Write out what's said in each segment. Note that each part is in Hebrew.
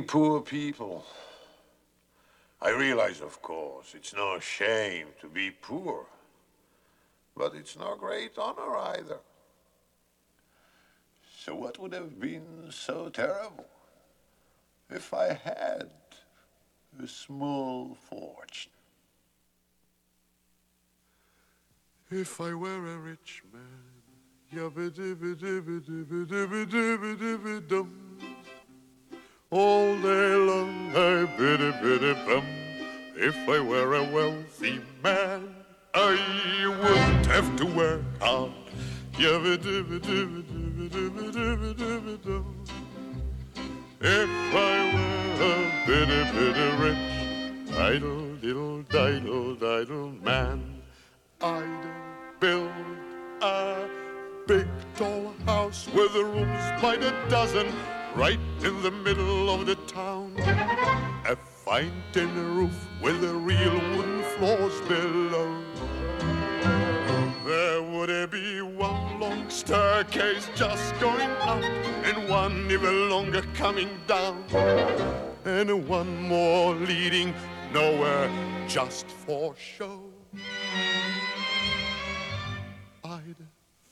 Poor people. I realize, of course, it's no shame to be poor. But it's no great honor either. So what would have been so terrible if I had a small fortune? If I were a rich man, yabba-dibba-dibba-dibba-dibba-dibba-dibba-dum. All day long I biddy biddy bum. If I were a wealthy man, I wouldn't have to work hard. If I were a bitty bitty rich, idle diddle diddle diddle man, I'd build a big tall house with rooms by the dozen right in the middle of the town. A fine tin roof with a real wooden floors below. There would be one long staircase just going up and one even longer coming down. And one more leading nowhere just for show. I'd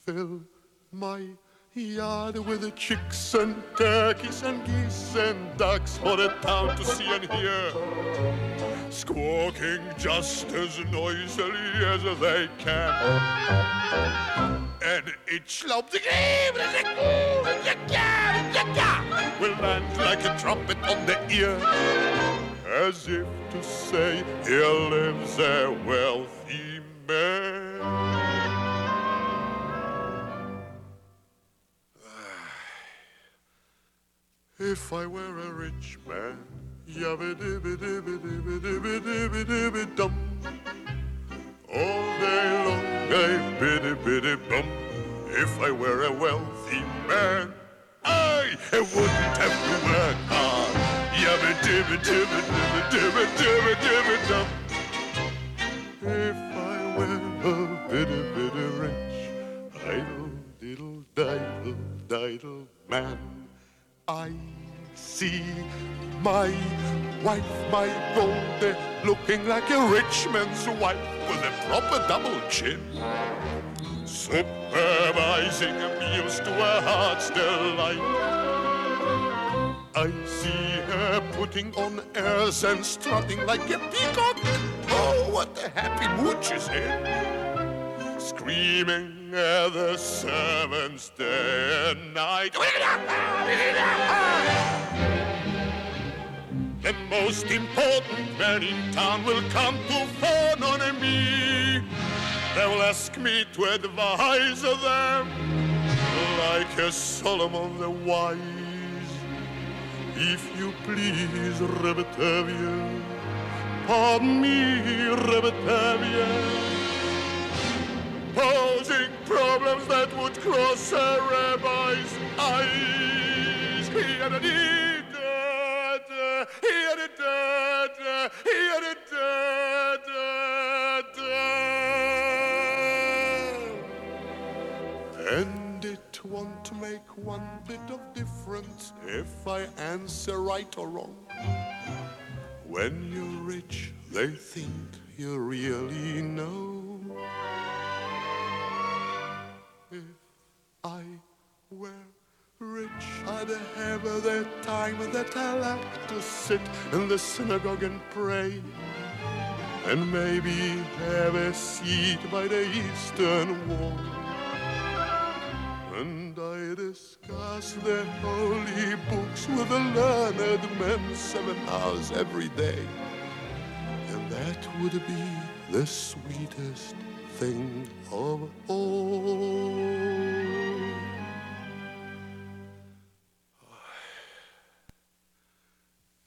fill my yard with the chicks and turkeys and geese and ducks for the town to see and hear. Squawking just as noisily as they can. And each loud will land like a trumpet on the ear. As if to say, here lives a wealthy man. If I were a rich man, yabba dibba dibba dibba dibba dibba dibba dum. All day long I biddy biddy bum. If I were a wealthy man, I wouldn't have to work hard. Yabba dibba dibba dibba dibba dibba dibba dum. If I were a bitty bitty rich, idle diddle diddle diddle man. I see my wife, my gold, looking like a rich man's wife with a proper double chin. Supervising meals to her heart's delight. I see her putting on airs and strutting like a peacock. Oh, what a happy mood she's in screaming at the servants day and night. The most important man in town will come to phone on me. They will ask me to advise them like a Solomon the wise. If you please, Rebetavia, pardon me, Rebetavia posing problems that would cross a rabbi's eyes. He had a did, he had a did, he had a did. And it won't make one bit of difference if I answer right or wrong. When you're rich, they think you really know. If I were rich, I'd have the time that I like to sit in the synagogue and pray. And maybe have a seat by the eastern wall. And I discuss the holy books with the learned men seven hours every day. And that would be the sweetest thing of all.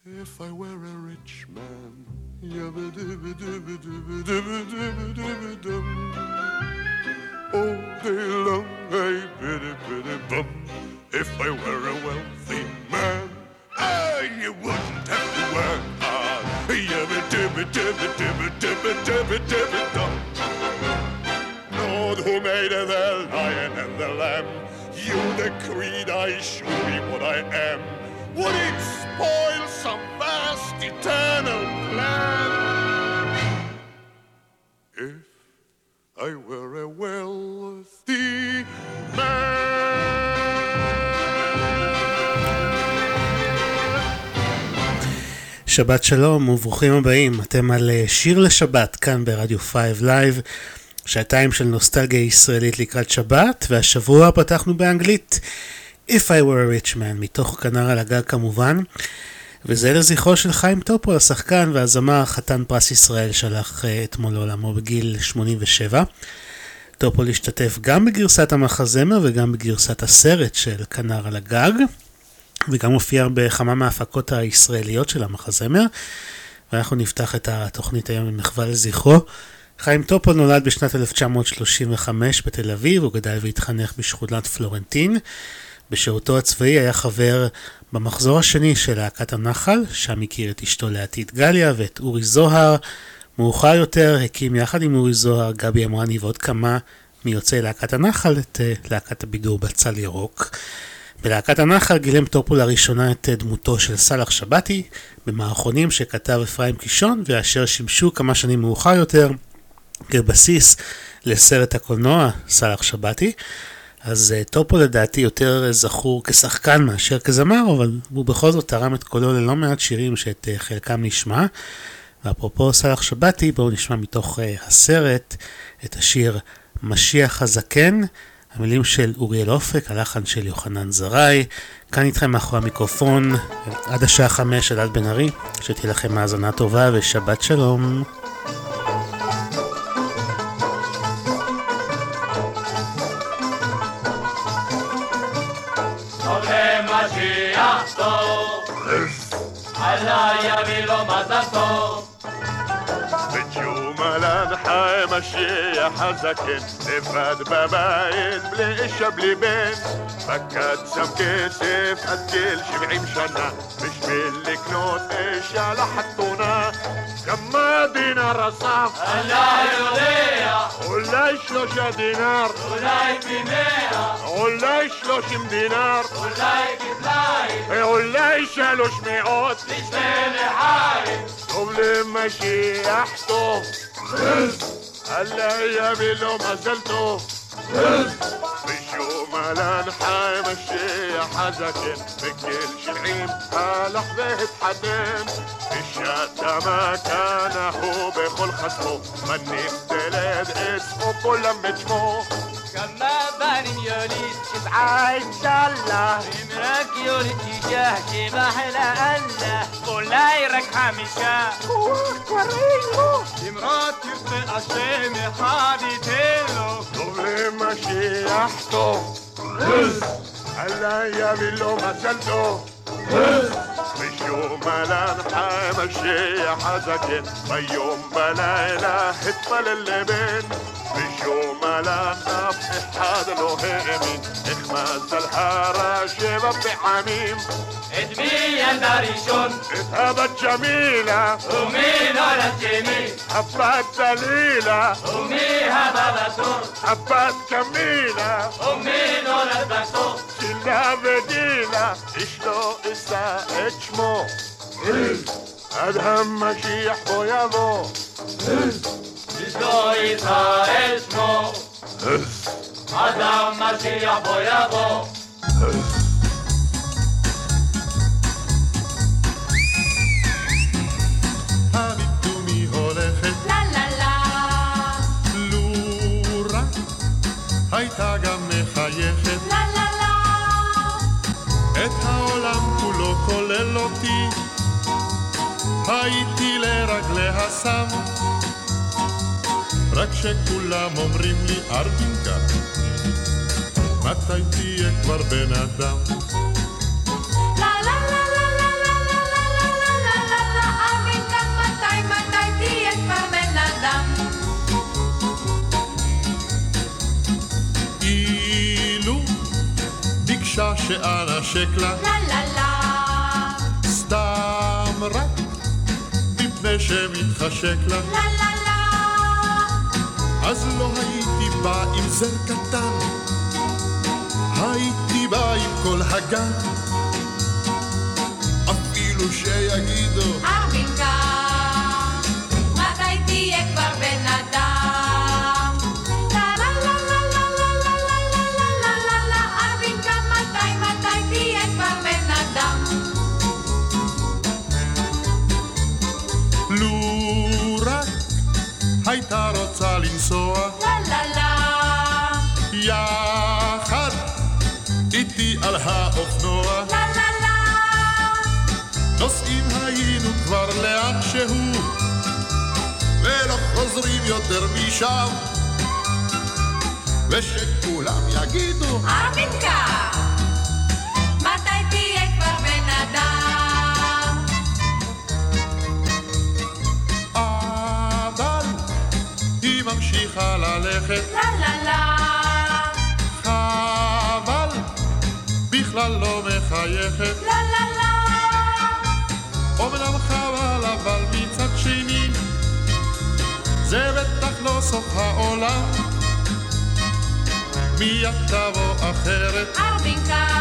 If I were a rich man. All day long I biddy biddy bum. If I were a wealthy man, ah, you wouldn't have to work hard. Yabba-dibba-dibba-dibba-dibba-dibba-dibba-dum. Lord, who made the lion and the lamb? You decreed I should be what I am. Would it spoil some vast eternal plan? If I were a wealthy man. שבת שלום וברוכים הבאים, אתם על אה, שיר לשבת כאן ברדיו 5 Live, שעתיים של נוסטלגיה ישראלית לקראת שבת, והשבוע פתחנו באנגלית If I were a rich man, מתוך כנר על הגג כמובן, וזה לזכרו של חיים טופול, השחקן והזמר חתן פרס ישראל שהלך אה, אתמול לעולמו בגיל 87. טופול השתתף גם בגרסת המחזמר וגם בגרסת הסרט של כנר על הגג. וגם מופיע בכמה מההפקות הישראליות של המחזמר. ואנחנו נפתח את התוכנית היום במחווה לזכרו. חיים טופול נולד בשנת 1935 בתל אביב, הוא גדל והתחנך בשכונת פלורנטין. בשירותו הצבאי היה חבר במחזור השני של להקת הנחל, שם הכיר את אשתו לעתיד גליה ואת אורי זוהר. מאוחר יותר הקים יחד עם אורי זוהר, גבי אמרני ועוד כמה מיוצאי להקת הנחל את אה, להקת הבידור בצל ירוק. בלהקת הנחל גילם טופו לראשונה את דמותו של סאלח שבתי במערכונים שכתב אפרים קישון ואשר שימשו כמה שנים מאוחר יותר כבסיס לסרט הקולנוע סאלח שבתי. אז uh, טופו לדעתי יותר זכור כשחקן מאשר כזמר, אבל הוא בכל זאת תרם את קולו ללא מעט שירים שאת uh, חלקם נשמע. ואפרופו סאלח שבתי, בואו נשמע מתוך uh, הסרט את השיר משיח הזקן. המילים של אוריאל אופק, הלחן של יוחנן זרעי. כאן איתכם מאחורי המיקרופון, עד השעה חמש, אלעד בן ארי. שתהיה לכם האזנה טובה ושבת שלום. משיח טוב, עלה יביא לו מזל טוב. בג'ומלן חי משיח הזקן, לבד בבית, בלי אישה בלי בן. פקד שם כסף עד גיל שבעים שנה, בשביל לקנות אישה לחתונה. كما دينار أصاف لا يضيع ولا شلوشة دينار. ولا بمئة ولا شلوشم دينار. ولا بلاي إيه، ولا شلوش مئات. تشتري حايل قبل ما شي أحطه إيه. هلا يا بيلو ما زلته إيه. جملا يا حزكن بكل في هلحظة حدين كان مكانه بكل خصمه مني بتلاد اسمه كل لما كمان هانم يوليش اسعى إن شاء الله. امراك يولد تجاه شبح الله قولاي رك حمشا ورينو امرات يرضي الشيم حادي تيلو قبل ما شي يحطو هلا يا بلو ما شلتو مش يوم أنا نحامشي حزكت ما يوم بلا إله اتطل اللي بين بشو ملان أفتح هذا الوهمين إخماز الحارة شباب بعميم ادمي داري داريشون اذهبت جميلة أمي نولت الجميل حفات دليلة أمي هذا دكتور حفات كميلة أمي نولت الدكتور كلها بديلة اشلو اسا اتشمو ادهم مشيح بو يابو אשתו יקרא את שמו. אז המשיח בוא יבוא. הייתה גם מחייכת לה לה לה את העולם כולו כולל אותי הייתי לרגליה שם רק שכולם אומרים לי ארבינקה, מתי תהיה כבר בן אדם? שאנשק לה, לה לה לה, סתם רק מפני שמתחשק לה, לה לה אז לא הייתי בא עם זר קטן, הייתי בא עם כל הגן, אפילו שיגידו ארבינקה, מתי תהיה כבר בן אדם? ארבינקה, מתי, מתי תהיה כבר בן אדם? לו רק הייתה לנסוע. לה לה לה, יחד איתי על האופנוע, לה לה לה, נוסעים היינו כבר לאן שהוא, ולא חוזרים יותר משם, ושכולם יגידו, ארבינקה, ללכת, לה לה לה, חבל, בכלל לא מחייכת, לה לה לה, אומנם חבל, אבל מצד שני, זה בטח לא סוף העולם. מיד תבוא אחרת, ארבינקה,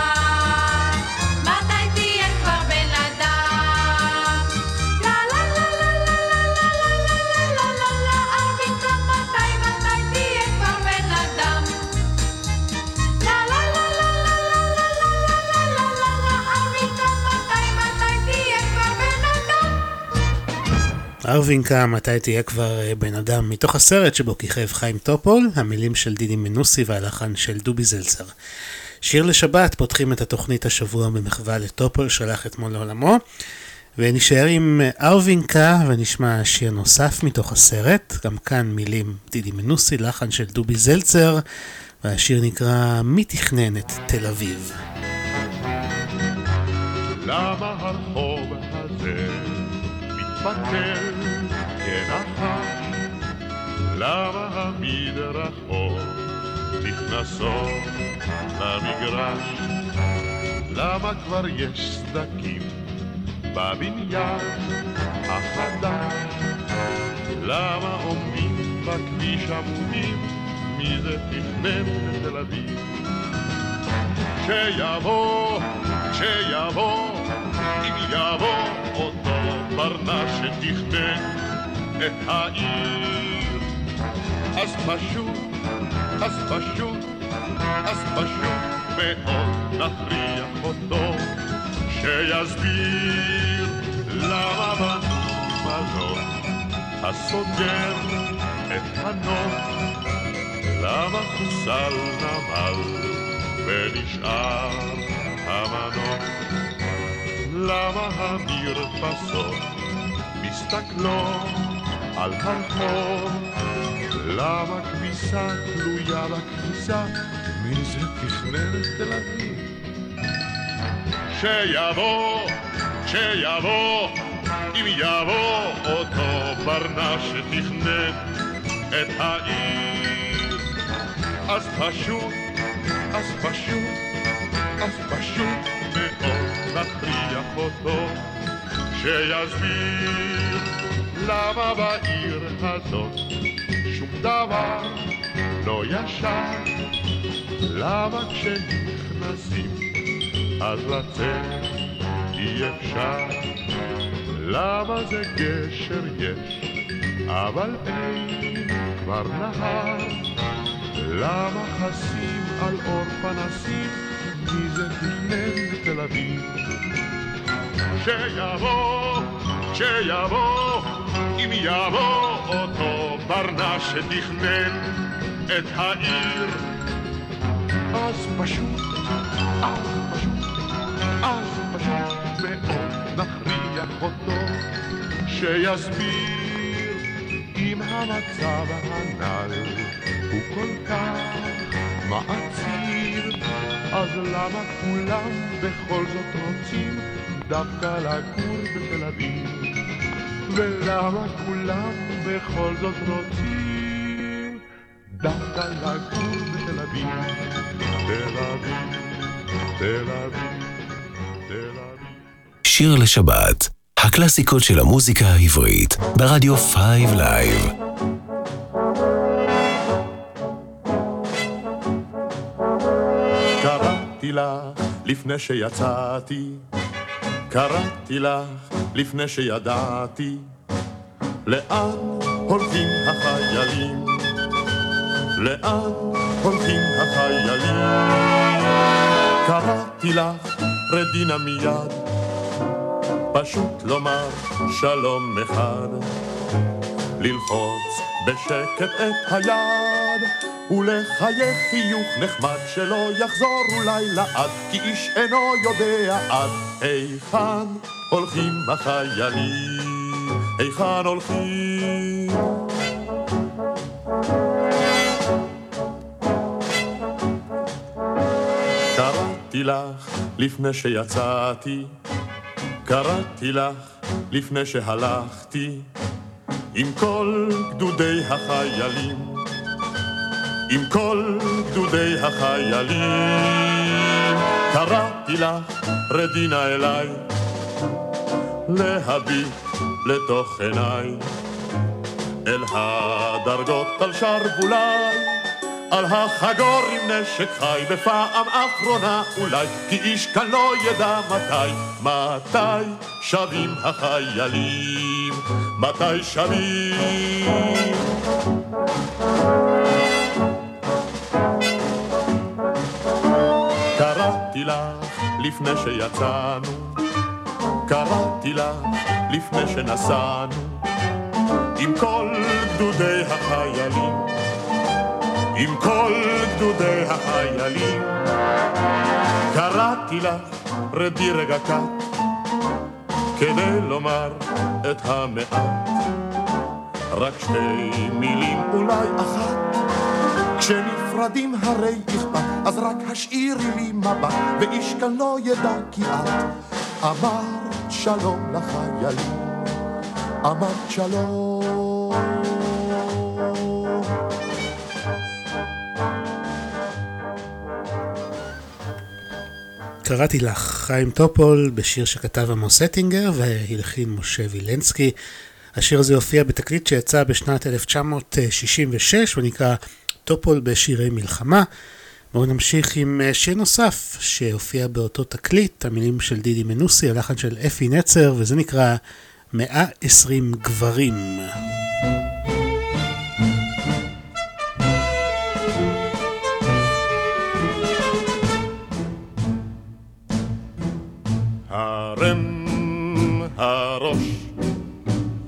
ארווינקה, מתי תהיה כבר אה, בן אדם? מתוך הסרט שבו כיכב חיים טופול, המילים של דידי מנוסי והלחן של דובי זלצר. שיר לשבת, פותחים את התוכנית השבוע במחווה לטופול, שלח אתמול לעולמו. ונשאר עם אה, ארווינקה ונשמע שיר נוסף מתוך הסרט, גם כאן מילים דידי מנוסי, לחן של דובי זלצר, והשיר נקרא מי תכנן את תל אביב. למה הרחוב הזה כנחש? למה המדרכות נכנסות למגרש? למה כבר יש סדקים בבניין החדש? למה עומדים בכביש עמודים? מי זה תכנן בתל אביב? שיבוא, שיבוא, אם יבוא אותו ברנש שתכנן את העיר. אז פשוט, אז פשוט, אז פשוט מאוד נכריח אותו שיסביר למה במלון הסוגר את הנוף למה חוסל נמל ונשאר המנוף? למה המרפסות מסתכלות על הרחוב? למה כביסה תלויה בכניסה? מי זה תכנן את תל אביב? שיבוא, שיבוא, אם יבוא אותו ברנש שתכנן את העיר. אז פשוט, אז פשוט, אז פשוט מאוד נכריח אותו שיסביר למה בעיר הזאת שום דבר לא ישר. למה כשנכנסים אז לצאת אי אפשר? למה זה גשר יש, אבל אין כבר נהר? למה חסים על אור פנסים, מי זה תכנן בתל אביב? שיבוא, שיבוא, אם יבוא אותו ברנש שתכנן את העיר, אז פשוט, אז פשוט, אז פשוט מאוד נכריח אותו שיסביר אם המצב הנ"ל הוא כל כך מעציר, אז למה כולם בכל זאת רוצים דווקא לגור בתל אביב? ולמה כולם בכל זאת רוצים דווקא לגור בתל אביב? תל אביב, תל אביב, תל אביב. שיר לשבת, הקלאסיקות של המוזיקה העברית, ברדיו 5 Live. קראתי לך לפני שיצאתי, קראתי לך לפני שידעתי, לאן הולכים החיילים? לאן הולכים החיילים? קראתי לך, רדינה מיד, פשוט לומר שלום אחד, ללחוץ בשקט את היד, ולחייך חיוך נחמד שלא יחזור אולי לעד, כי איש אינו יודע עד היכן הולכים החיילים, היכן הולכים. קראתי לך לפני שיצאתי, קראתי לך לפני שהלכתי, עם כל גדודי החיילים, עם כל גדודי החיילים. קראתי לך, רדינה אליי, להביט לתוך עיניי, אל הדרגות על שרבולי. על החגור עם נשק חי בפעם אחרונה אולי כי איש כאן לא ידע מתי מתי שבים החיילים מתי שבים לפני שיצאנו קראתי לך לפני שנסענו עם כל גדודי החיילים עם כל גדודי החיילים. קראתי לך, רדי רגע קט, כדי לומר את המעט. רק שתי מילים, אולי אחת. כשנפרדים הרי אכפת, אז רק השאירי לי מבט, ואיש כאן לא ידע כי את אמרת שלום לחיילים, אמרת שלום. קראתי לך חיים טופול בשיר שכתב עמוס אטינגר והלחין משה וילנסקי. השיר הזה הופיע בתקליט שיצא בשנת 1966 ונקרא טופול בשירי מלחמה. בואו נמשיך עם אה, שיר נוסף שהופיע באותו תקליט, המילים של דידי מנוסי, הלחן של אפי נצר, וזה נקרא 120 גברים. הרם הראש,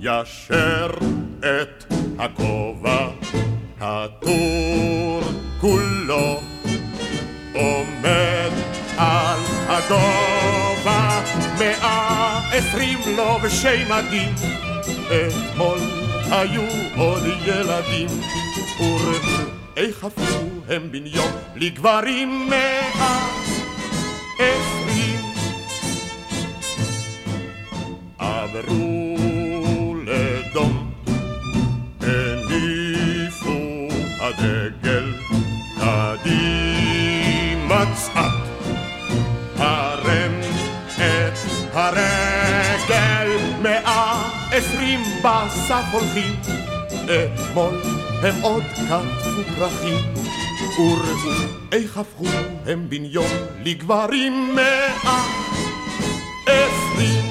ישר את הכובע, הטור כולו עומד על הגובה, מאה עשרים לובשי מדים, אתמול היו עוד ילדים, וראו איך הפכו הם בן יום לגברים. מאה הולכים, אתמול הם עוד קטפו פרחים, וראו איך הפכו הם בן יום לגברים מאה עשרים.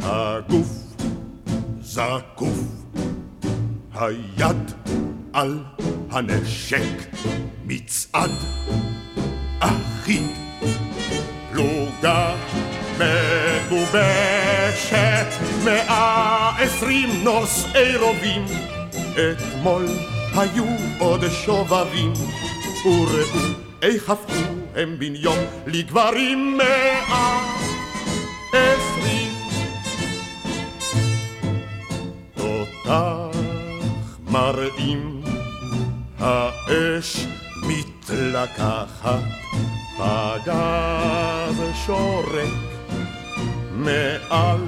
הגוף זקוף, היד על הנשק, מצעד אחיד, נושאי רובים, אתמול היו עוד שובבים, וראו איך הפכו הם בן יום לגברים מאה עשרים. תותח מראים, האש מתלקחת, פגז שורק מעל,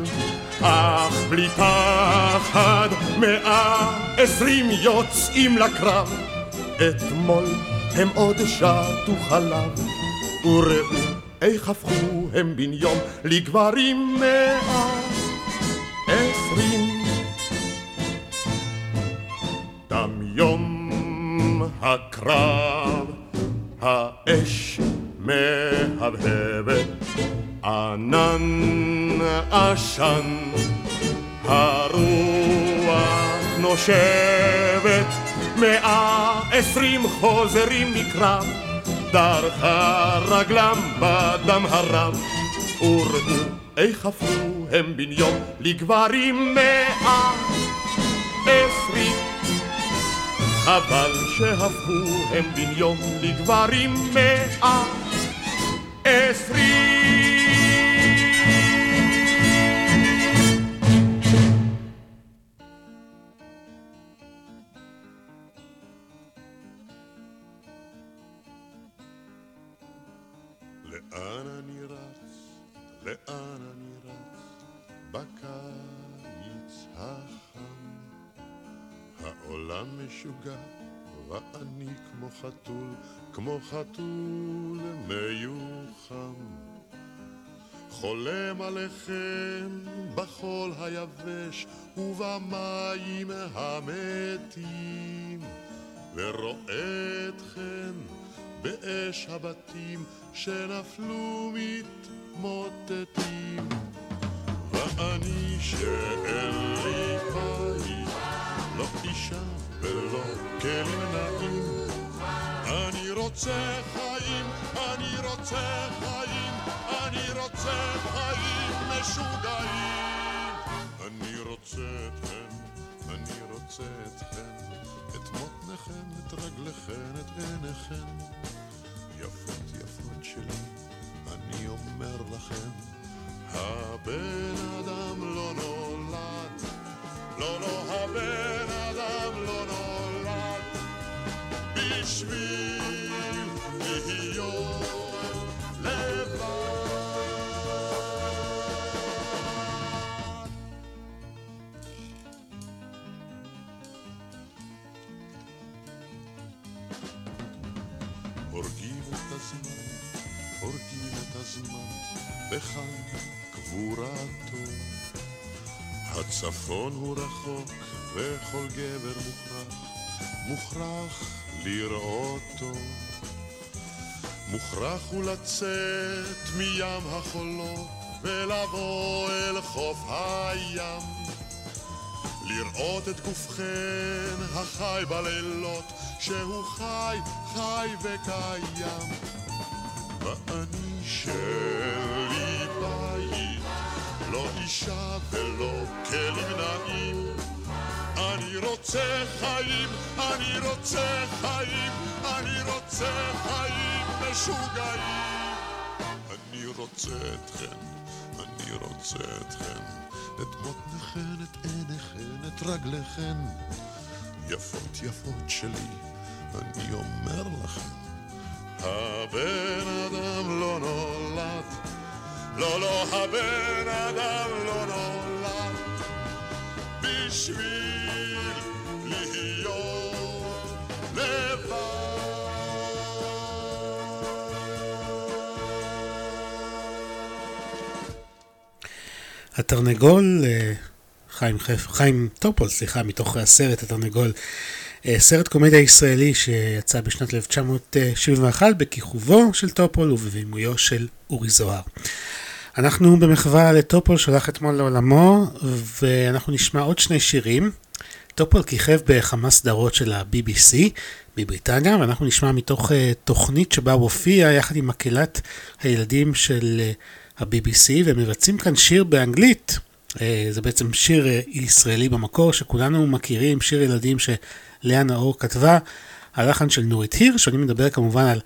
אך בלי פחד, מאה עשרים יוצאים לקרב, אתמול הם עוד שתו חלב, וראו איך הפכו הם בן יום לגברים מאה עשרים. תם יום הקרב, האש מהבהבת, ענן עשן, הרוח נושבת, מאה עשרים חוזרים מקרב, דרכה רגלם בדם הרב, וראו איך הפכו הם בן יום לגברים מאה עשרים. אבל שהפכו הם בן יום לגברים מאה עשרים. העולם משוגע, ואני כמו חתול, כמו חתול מיוחם. חולם עליכם בחול היבש ובמים המתים, ורואה אתכם באש הבתים שנפלו מתמוטטים. ואני שאין לי בית, לא אישה ולא כלים נעים. אני רוצה חיים, אני רוצה חיים, אני רוצה חיים משוגעים. אני רוצה אתכם, אני רוצה אתכם, את מותניכם, את רגליכם, את עיניכם. יפות יפות שלי, אני אומר לכם, הבן אדם לא נולד, לא לא הבן אדם לא נולד, בשביל הצפון הוא רחוק, וכל גבר מוכרח, מוכרח לראותו. מוכרח הוא לצאת מים החולות, ולבוא אל חוף הים. לראות את גופכן החי בלילות, שהוא חי, חי וקיים. ואני שאין לי בית, לא אישה ולא כלים נעים. אני רוצה חיים, אני רוצה חיים, אני רוצה חיים משוגעים. אני רוצה אתכם, אני רוצה אתכם, את מותניכן, את עיניכן, את רגליכן. יפות יפות שלי, אני אומר לכם, הבן אדם לא נולד, לא לא הבן אדם לא נולד, בשביל להיות לבד. התרנגול, אה, חיים. חיים טופול, סליחה, מתוך הסרט התרנגול, אה, סרט קומדיה ישראלי שיצא בשנת 1971 בכיכובו של טופול ובבימויו של אורי זוהר. אנחנו במחווה לטופול שהלך אתמול לעולמו, ואנחנו נשמע עוד שני שירים. טופול כיכב בכמה סדרות של ה-BBC בבריטניה, ואנחנו נשמע מתוך uh, תוכנית שבה הוא הופיע יחד עם מקהלת הילדים של uh, ה-BBC, והם מבצעים כאן שיר באנגלית. Uh, זה בעצם שיר uh, ישראלי במקור, שכולנו מכירים, שיר ילדים שלאה נאור כתבה, הלחן של נורית הירש, אני מדבר כמובן על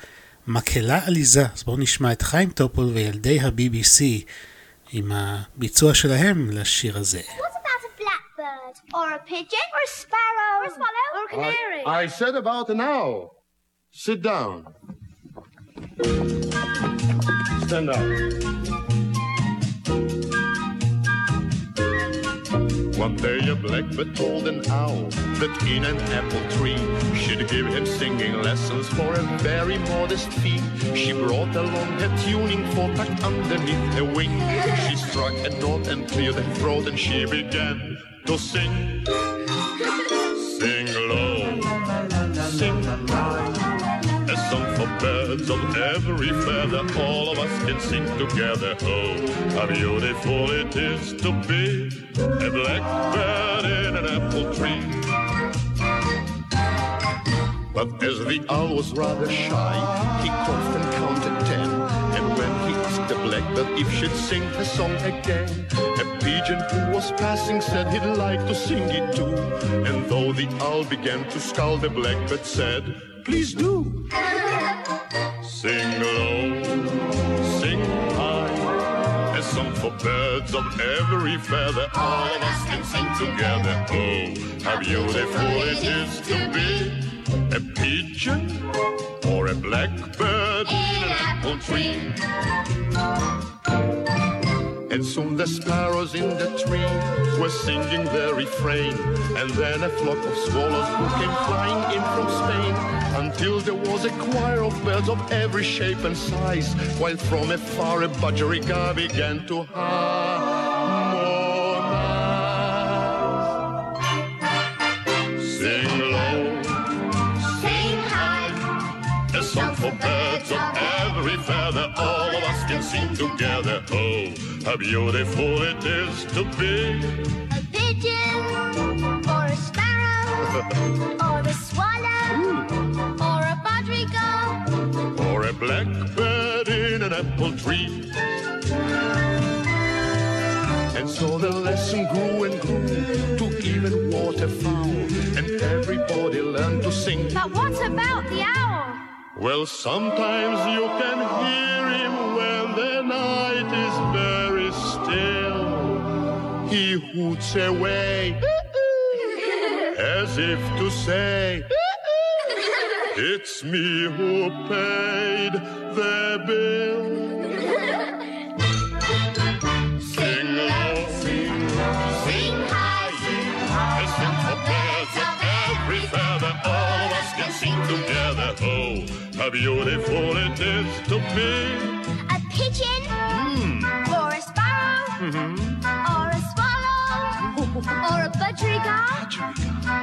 מקהלה עליזה. אז בואו נשמע את חיים טופול וילדי ה-BBC עם הביצוע שלהם לשיר הזה. What about a blackbird? Or a pigeon? Or a sparrow? Or a swallow? Or a canary? I, I said about an owl. Sit down. Stand up. One day a blackbird told an owl that in an apple tree she'd give him singing lessons for a very modest fee. She brought along her tuning fork tucked underneath her wing. She struck a note and cleared her throat and she began to sing. Sing low, sing high. Birds of every feather, all of us can sing together. Oh, how beautiful it is to be a blackbird in an apple tree. But as the owl was rather shy, he coughed and counted ten. And when he asked the blackbird if she'd sing her song again, a pigeon who was passing said he'd like to sing it too. And though the owl began to scowl, the blackbird said, Please do. Sing low, sing high, a song for birds of every feather. All of us can sing together. Oh, how beautiful it is to be a pigeon or a blackbird in an apple tree. And soon the sparrows in the tree were singing their refrain. And then a flock of swallows who came flying in from Spain. Until there was a choir of birds of every shape and size. While from afar a budgerigar began to harmonize. Sing low, Sing high, a song for birds of every feather, all of us can sing together. Oh, how beautiful it is to be a pigeon, or a sparrow, or a swallow, or a budgerigar. or a blackbird in an apple tree. And so the lesson grew and grew to even waterfowl, and everybody learned to sing. But what about the owl? Well, sometimes you can hear him when the night is very still. He hoots away as if to say, It's me who paid the bill. Sing low, sing, Sing high, a song for birds of every feather, all of us can sing together. Oh, how beautiful it is to be. a pigeon, or sparrow, or a swallow, or a budgerigar,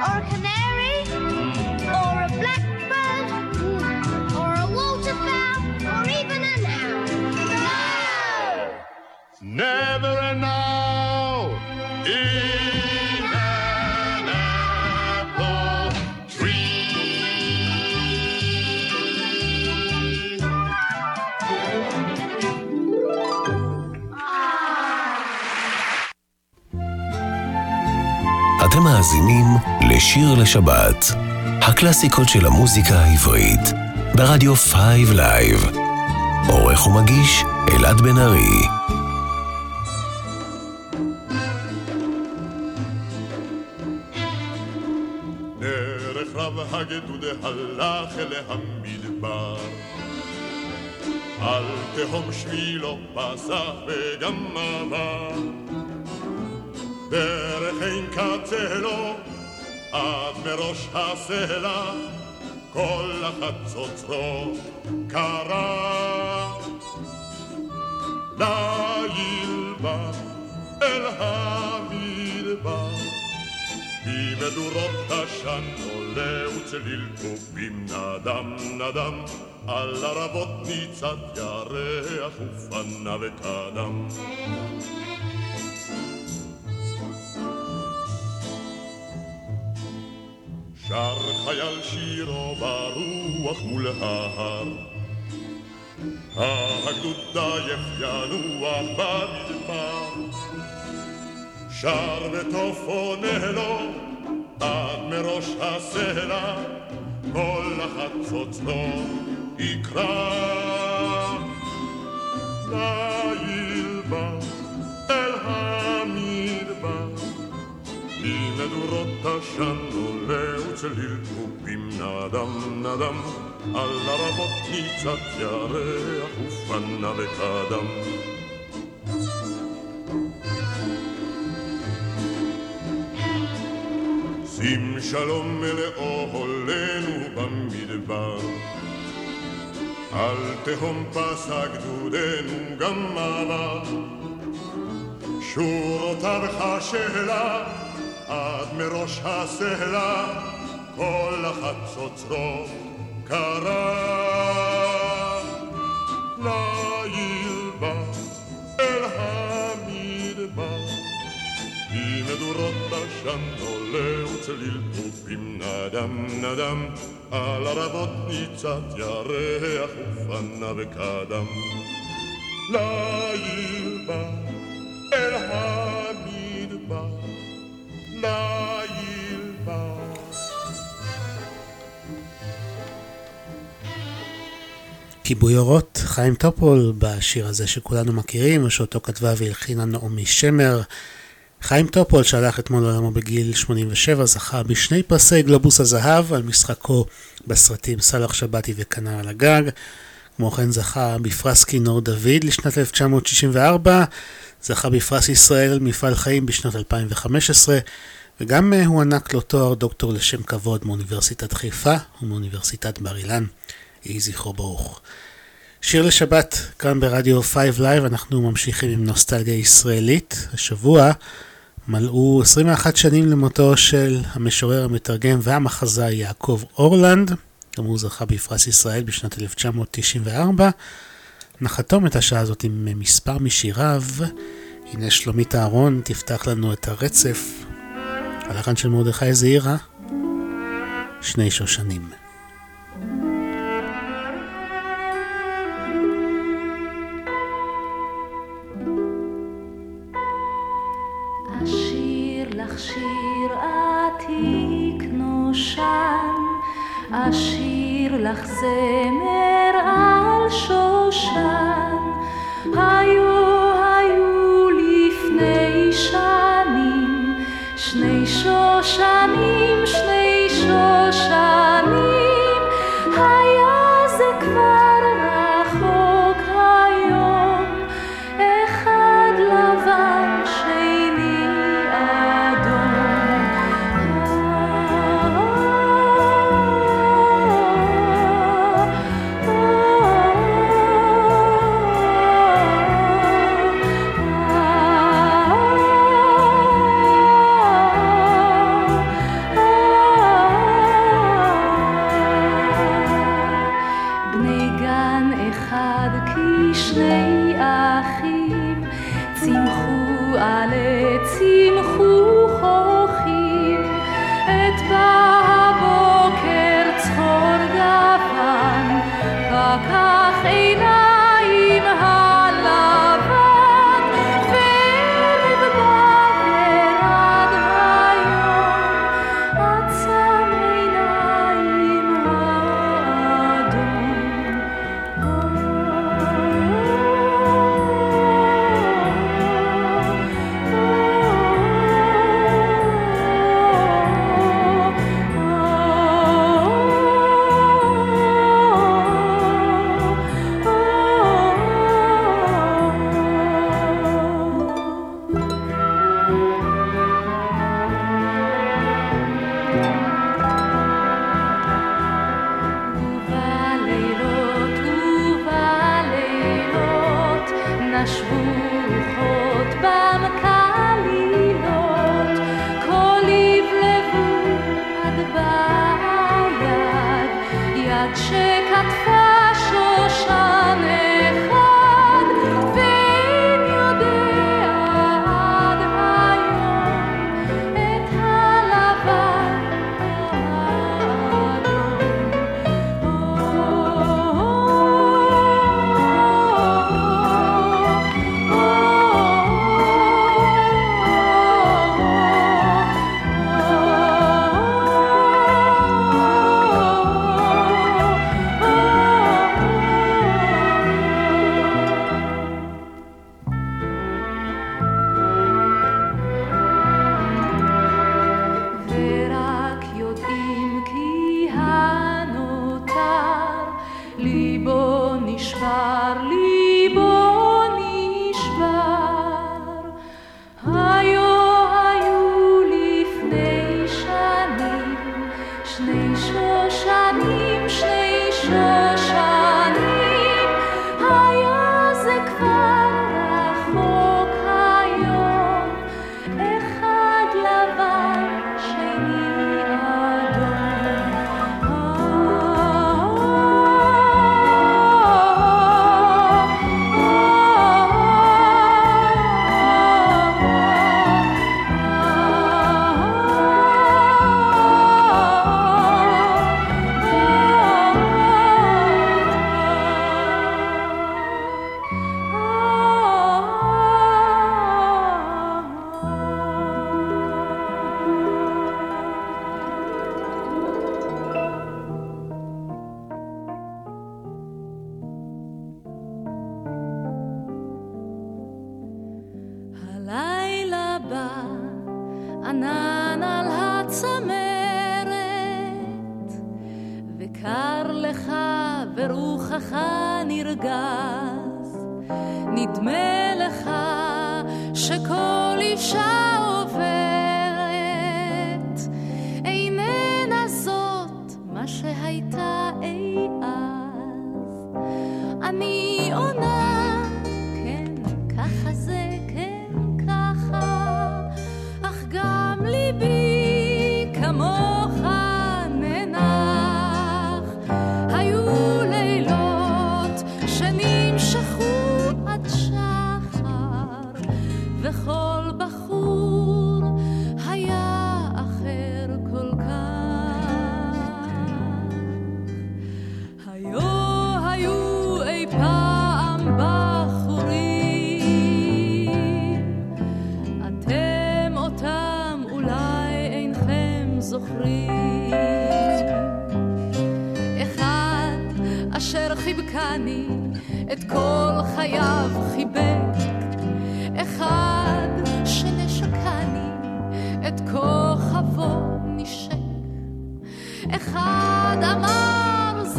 or a canary, mm. or a blackbird, or a waterfowl, or even an owl. No! Never and מאזינים לשיר לשבת, הקלאסיקות של המוזיקה העברית, ברדיו 5 לייב. עורך ומגיש אלעד בן ארי. על תהום שבילו פסח וגם עבר. דרך עין קצה לו עד מראש הסלע כל החצוצרו קרא. ליל בא אל המדבר ממדורות עשן עולה וצליל קופים נדם נדם על ערבות ניצת ירח ופניו את שר חייל שירו ברוח מול ההר. הגדוד עייף ינוח במדבר. שר וטוף עונה לו עד מראש הסלע כל החצוצרו יקרא. ליל בא אל המדבר ממדורות עשן עולה וצליל קופים נדם נדם על ערבות ניצת ירח ופניו את הדם עם שלום לאוהלנו במדבר. על תהום פסק גדודנו גם עבר, שורותיו חשלה עד מראש הסלע, כל החצוצרות קרה. ליל בא אל המדבר, ממדורות עשן עולה וצליל תופים נדם נדם, על ערבות ניצת ירח ופניו קדם. ליל בא אל המדבר, ליל בא. כיבוי אורות, חיים טופול בשיר הזה שכולנו מכירים, שאותו כתבה והלחינה נעמי שמר. חיים טופול שהלך אתמול לעולמו בגיל 87 זכה בשני פרסי גלובוס הזהב על משחקו בסרטים סאלח שבתי וכנר על הגג. כמו כן זכה בפרס כינור דוד לשנת 1964, זכה בפרס ישראל על מפעל חיים בשנת 2015 וגם אה, הוענק לו תואר דוקטור לשם כבוד מאוניברסיטת חיפה ומאוניברסיטת בר אילן. יהי זכרו ברוך. שיר לשבת, כאן ברדיו 5 Live, אנחנו ממשיכים עם נוסטלגיה ישראלית. השבוע מלאו 21 שנים למותו של המשורר, המתרגם והמחזאי יעקב אורלנד. גם הוא זכה בפרס ישראל בשנת 1994. נחתום את השעה הזאת עם מספר משיריו. הנה שלומית אהרון תפתח לנו את הרצף. הלחן של מרדכי זעירה, שני שושנים. אשיר לך זמר על שושן. היו, היו לפני שנים, שני שושנים, שני שושנים.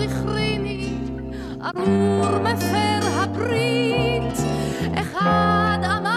זכריני, ארור מפר הברית, אחד אמר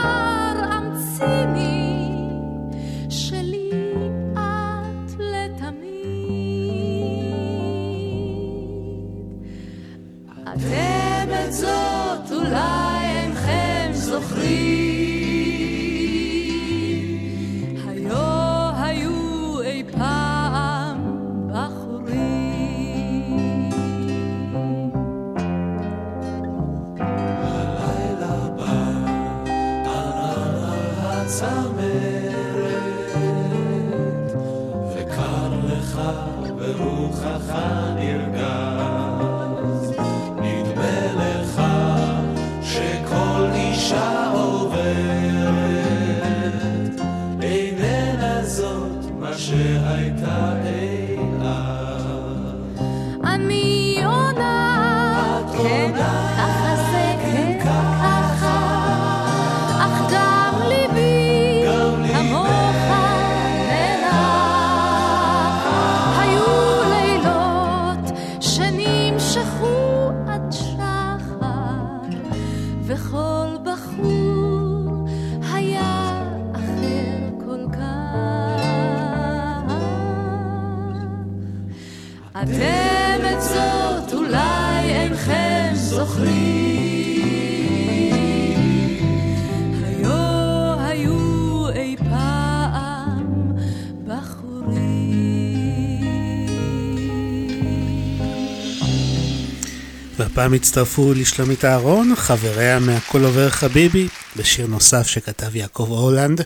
והפעם הצטרפו לשלומית אהרון, חבריה מהכל עובר חביבי, בשיר נוסף שכתב יעקב הולנד,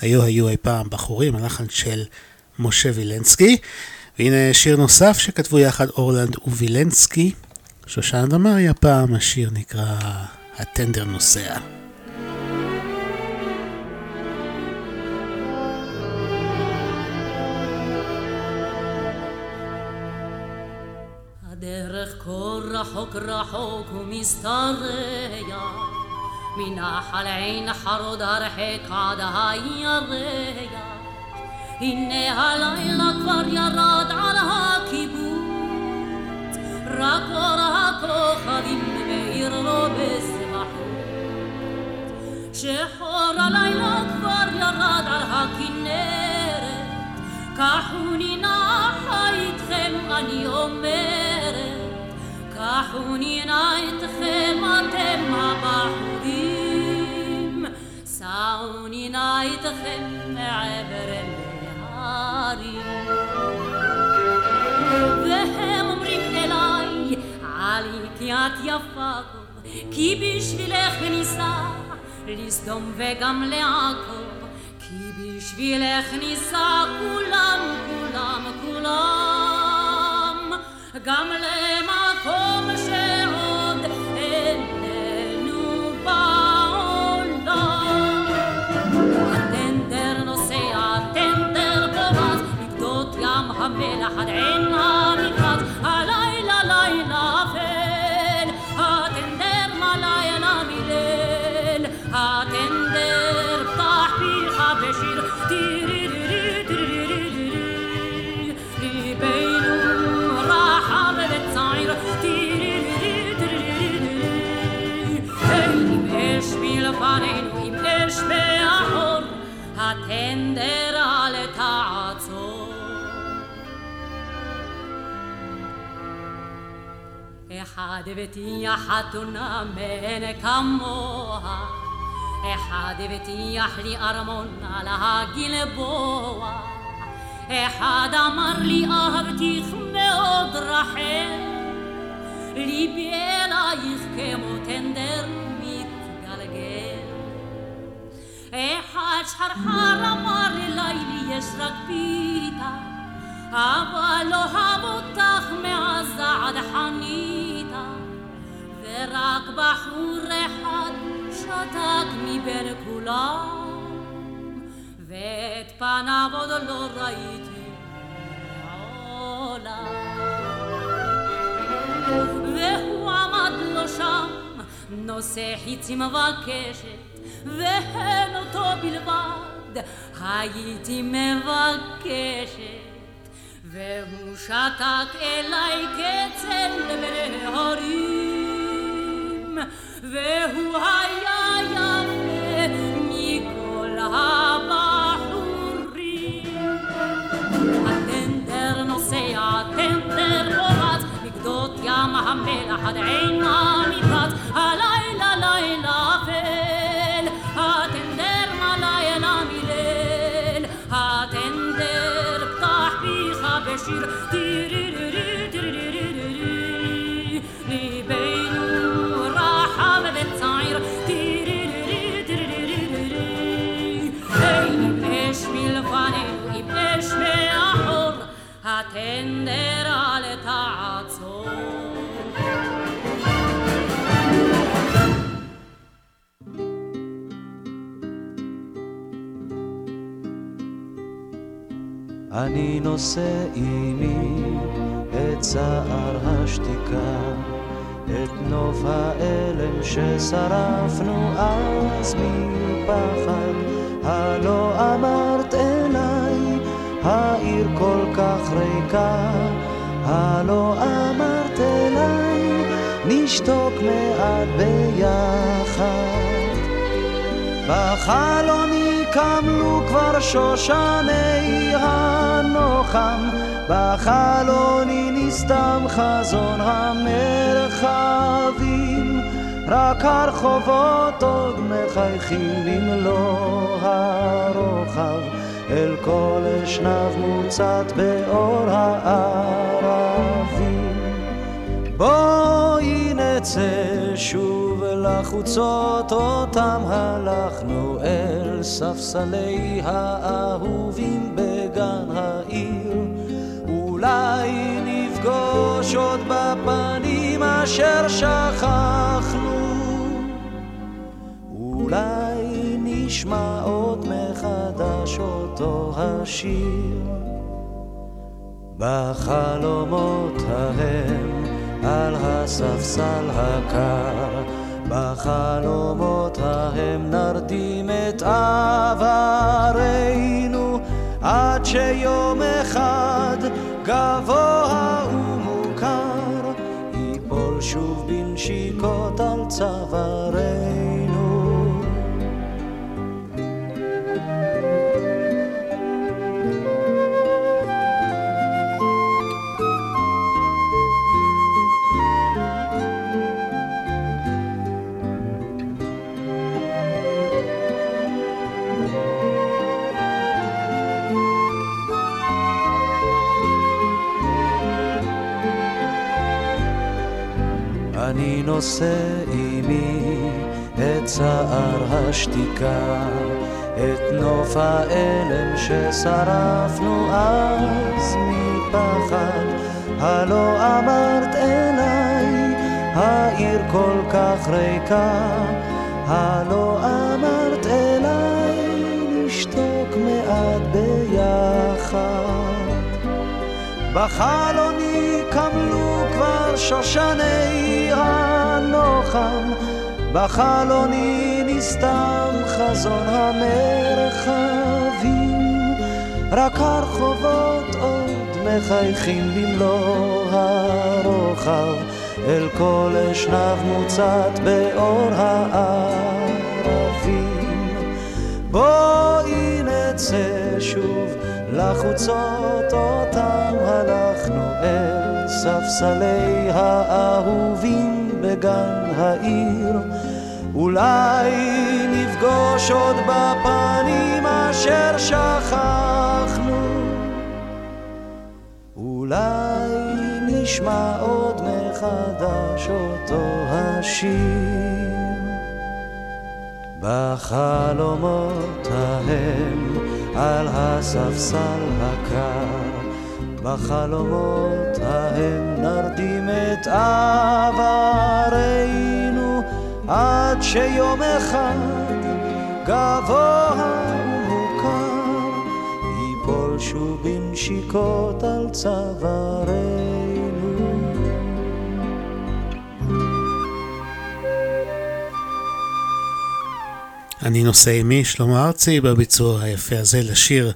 היו היו אי פעם בחורים, הלחן של משה וילנסקי. והנה שיר נוסף שכתבו יחד אורלנד ווילנסקי, שושנה דמארי הפעם, השיר נקרא הטנדר נוסע. רחוק רחוק ומשתרע, מנחל עין חרוד הרחק עד הירח. הנה הלילה כבר ירד על הקיבוץ, רק אור הכוכבים מאיר לו בסבחות. שחור הלילה כבר ירד על הכנרת, קחוני נחה איתכם אני אומרת, קחוני נא איתכם אתם הבחורים, סעוני נא איתכם מעבר להרים. והם אומרים אליי, עלי כי את יפה כה, כי בשבילך ניסע לסדום וגם לעכו, כי בשבילך ניסע כולם, כולם, כולם, גם למקום שעוד אחד הבטיח חתונה מאין כמוה, אחד הבטיח לי ארמון על הגלבוע, אחד אמר לי אהבתיך מאוד רחל, ליבי אלייך כמו טנדר מתגלגל. אחד שחרחר אמר לי לילי יש רק פיתה, אבל לא אותך מאז עד חניתה, ורק בחור אחד שתק מבין כולם, ואת פניו עוד לא ראיתי מעולם. והוא עמד לו שם, נושא חיצי מבקשת, והן אותו בלבד הייתי מבקשת. והוא שתק אליי כצל בין ההרים, והוא היה יפה מכל הבחורים. הטנדר נוסע, טנדר פורץ, מגדות ים המלח עד עין אני נושא עימי את צער השתיקה, את נוף האלם ששרפנו אז מפחד. הלא אמרת אליי, העיר כל כך ריקה, הלא אמרת אליי, נשתוק מעט ביחד. בחלוני קמלו כבר שושני הנוחם, בחלוני נסתם חזון המרחבים, רק הרחובות עוד מחייכים במלוא הרוחב, אל כל אשנב מוצת באור הערבים. בואי נצא שוב לחוצות אותם הלכנו אל ספסלי האהובים בגן העיר. אולי נפגוש עוד בפנים אשר שכחנו. אולי נשמע עוד מחדש אותו השיר. בחלומות ההם על הספסל הקר, בחלומות ההם נרדים את עברנו, עד שיום אחד גבוה ומוכר, ייפול שוב בנשיקות על צווארנו. נושא עימי את צער השתיקה, את נוף האלם ששרפנו אז מפחד. הלא אמרת אליי, העיר כל כך ריקה, הלא אמרת אליי, נשתוק מעט ביחד. בחלוני קמלו שושני הנוחם, בחלוני נסתם חזון המרחבים, רק הרחובות עוד מחייכים במלוא הרוחב, אל כל אשנב מוצת באור הערבים. בואי נצא שוב לחוצות אותם הלכנו אל ספסלי האהובים בגן העיר. אולי נפגוש עוד בפנים אשר שכחנו. אולי נשמע עוד מחדש אותו השיר. בחלומות ההם על הספסל הקר, בחלומות ההם נרדים את עברנו, עד שיום אחד גבוה ומוכר ייפול שוב בנשיקות על צווארנו. אני נושא עימי, שלמה ארצי, בביצוע היפה הזה לשיר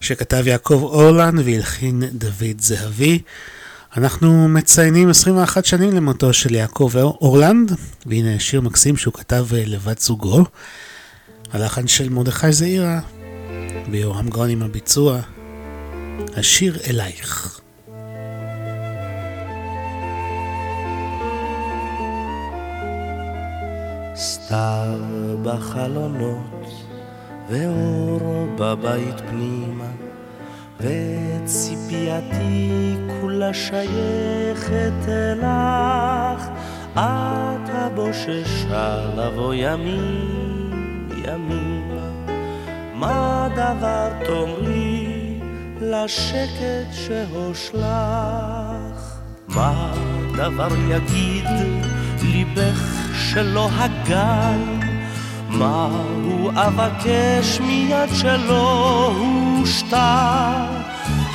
שכתב יעקב אורלן והלחין דוד זהבי. אנחנו מציינים 21 שנים למותו של יעקב אורלנד, והנה שיר מקסים שהוא כתב לבת זוגו. הלחן של מרדכי זעירה, ויורם גאון עם הביצוע, השיר אלייך. סתר בחלונות ואור בבית פנימה וציפייתי כולה שייכת אלך. את הבוששה לבוא ימים ימימה. מה דבר תאמרי לשקט שהושלך? מה דבר יגיד ליבך שלא הגן, מהו אבקש מיד שלא הושתה?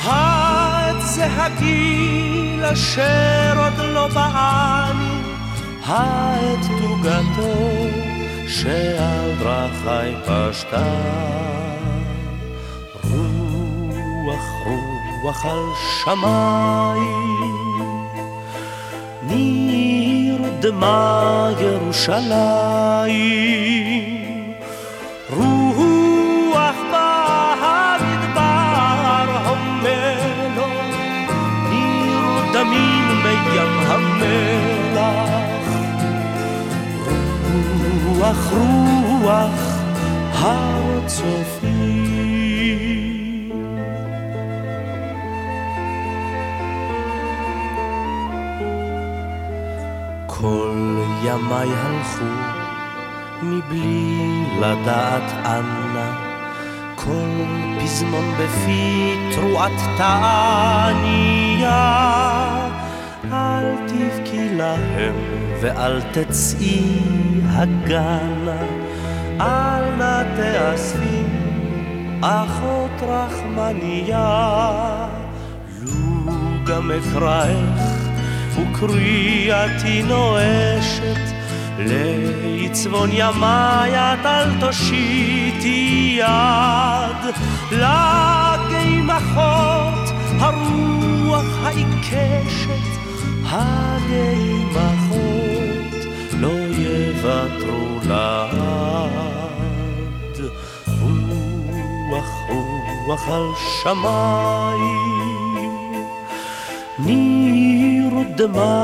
העץ זה הגיל אשר עוד לא בעני, העט תוגתו שעל דרכי פשטה. רוח רוח על שמיים נרדמה ירושלים, רוח רוח הר צופים. כל ימיי הלכו מבלי לדעת אנה, כל פזמון בפי תרועת תעניה. אל תבכי להם ואל תצאי הגנה, אל נא תאספי אחות רחמניה. לו גם אקראך וקריאתי נואשת לצפון ימי את אל תושיטי יד לגימחות הרוח העיקשת הגימחות לא יוותרו לעד רוח רוח על שמיים נרדמה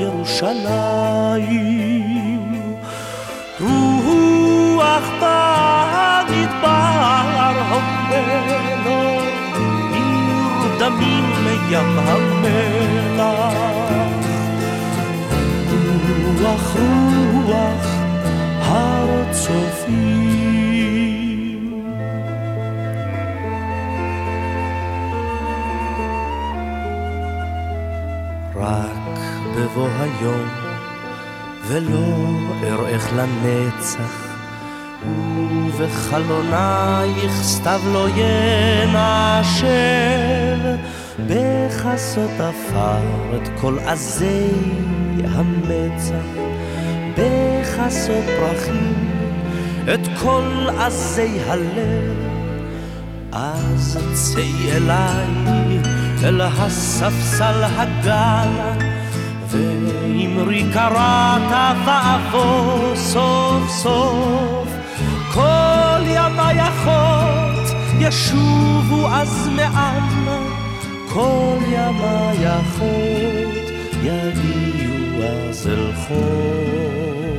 ירושלים, רוח במדבר המלו, נרדמים מים המלח. רוח רוח הר צופים רק בבוא היום, ולא אראך לנצח, ובחלונייך סתיו לא ינשר, בכסות עפר את כל עזי המצח, בכסות פרחים את כל עזי הלב. אז צאי אליי אל הספסל הגל, ואמרי קראת ואבוא סוף סוף. כל ימי החוט ישובו אז מעם כל ימי החוט יגיעו אז אל חוף.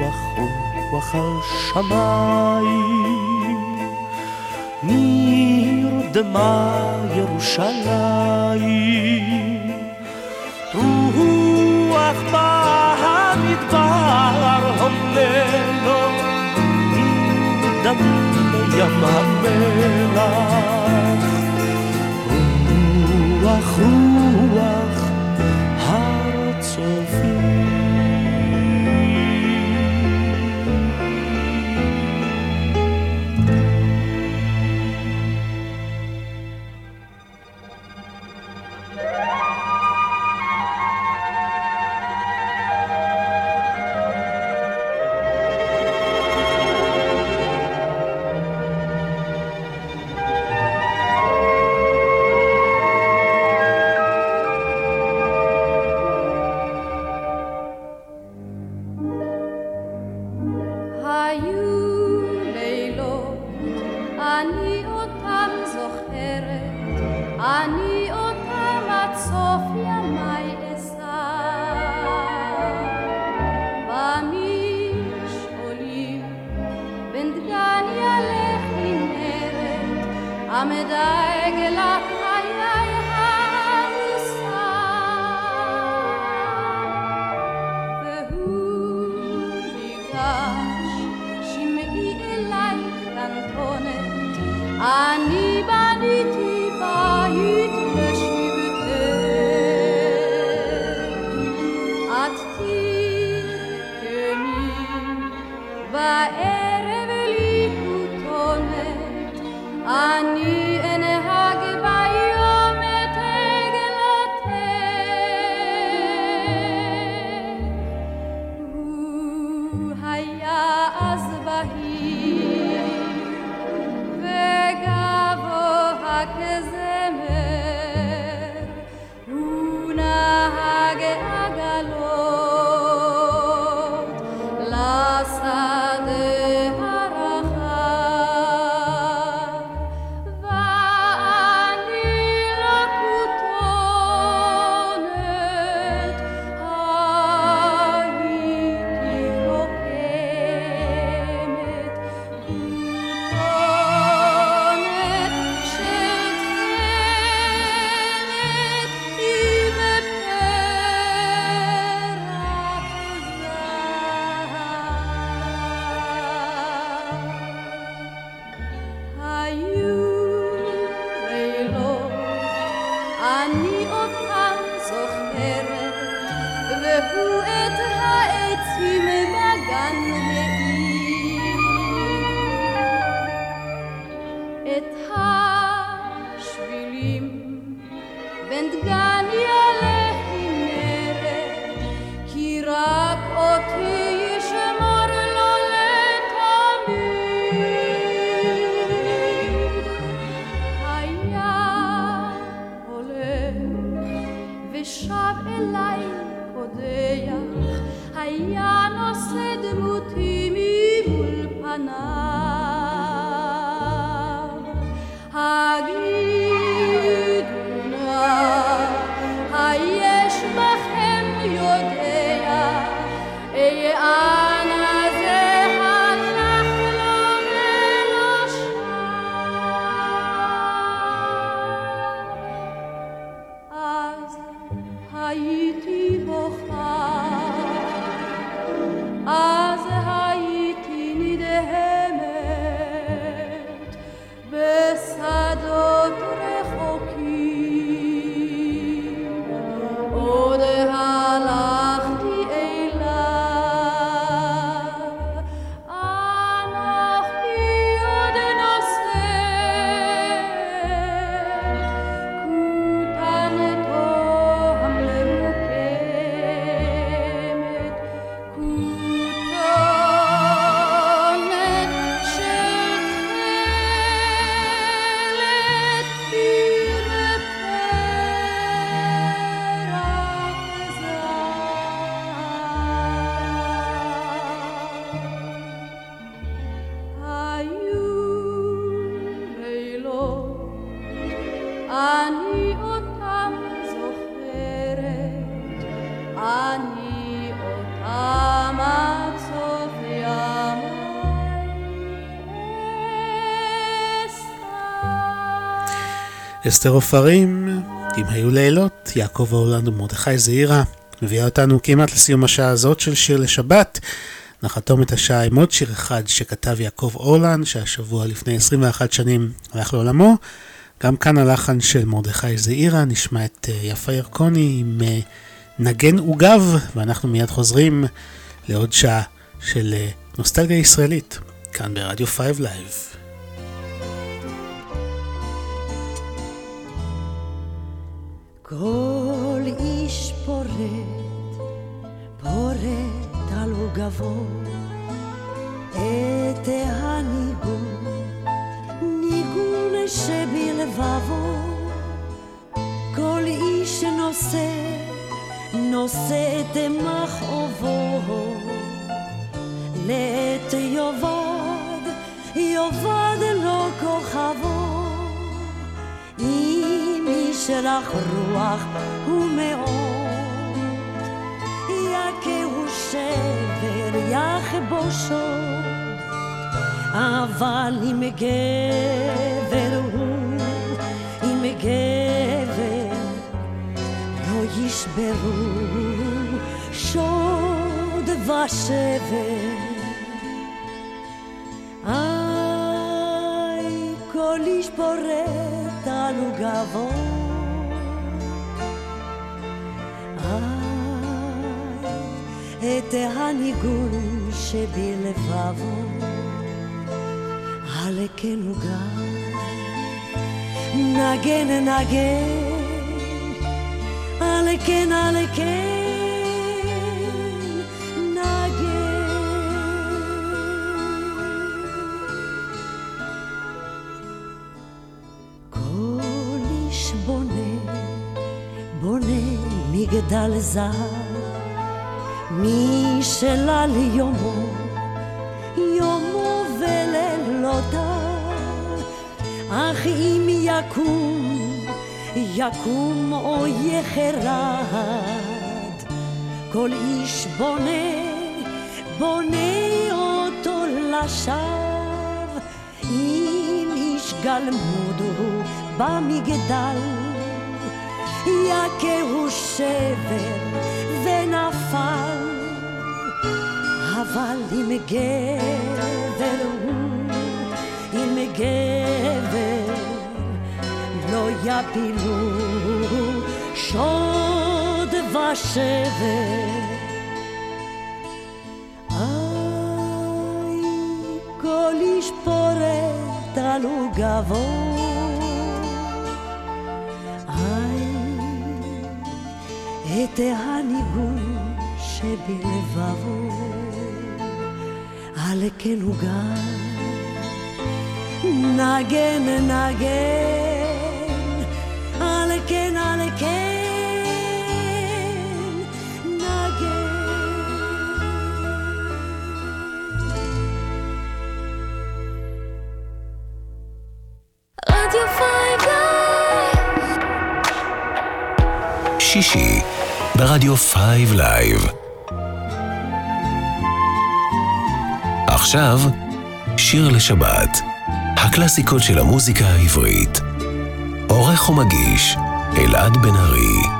רוח רוח על שמיים, נרדמה ירושלים. רוח במדבר הוללו, נרדמה ים המלח. רוח רוח הר הצופים אסתר עופרים, אם היו לילות, יעקב הולנד ומרדכי זעירה, מביאה אותנו כמעט לסיום השעה הזאת של שיר לשבת. נחתום את השעה עם עוד שיר אחד שכתב יעקב אורלן, שהשבוע לפני 21 שנים הלך לעולמו. גם כאן הלחן של מרדכי זעירה, נשמע את אה, יפה ירקוני עם אה, נגן עוגב, ואנחנו מיד חוזרים לעוד שעה של אה, נוסטלגיה ישראלית, כאן ברדיו 5 לייב. כל איש פורט, פורט על עוגבו את הניגון, ניגון שבלבבו. כל איש נושא, נושא את מכאובו. לעת יאבד, יאבד לו כוכבו. אם ישלח רוח ומאוד, יכהו שבר יכבושו, אבל אם גבר הוא, אם גבר לא ישברו. שוד ושבר. איי, כל איש פורט על עוגבו. איי, את הניגון שבלבבו, כן עוגב. נגן נגן, על כן בונה מגדל זהב, משלל יומו, יומו ולילותיו, אך אם יקום, יקום או יחרד, כל איש בונה, בונה אותו לשווא, אם איש גלמוד הוא במגדל, יכהו שבר ונפל, אבל אם גבר הוא, אם גבר לא יפילו שוד ושבר. איי, כל איש פורט את הניגון שבלבבו, על כן הוא גם נגן נגן, על כן על כן נגן. רדיו פייב שישי ברדיו 5 לייב. עכשיו, שיר לשבת, הקלאסיקות של המוזיקה העברית. עורך ומגיש, אלעד בן ארי.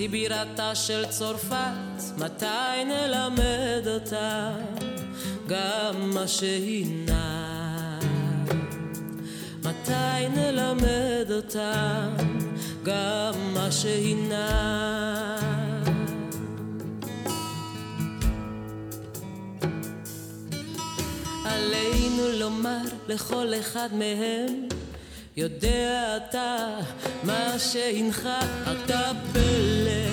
היא בירתה של צרפת, מתי נלמד אותה גם מה שהינה? מתי נלמד אותה גם מה שהינה? עלינו לומר לכל אחד מהם יודע אתה מה שהנחה אתה פלא.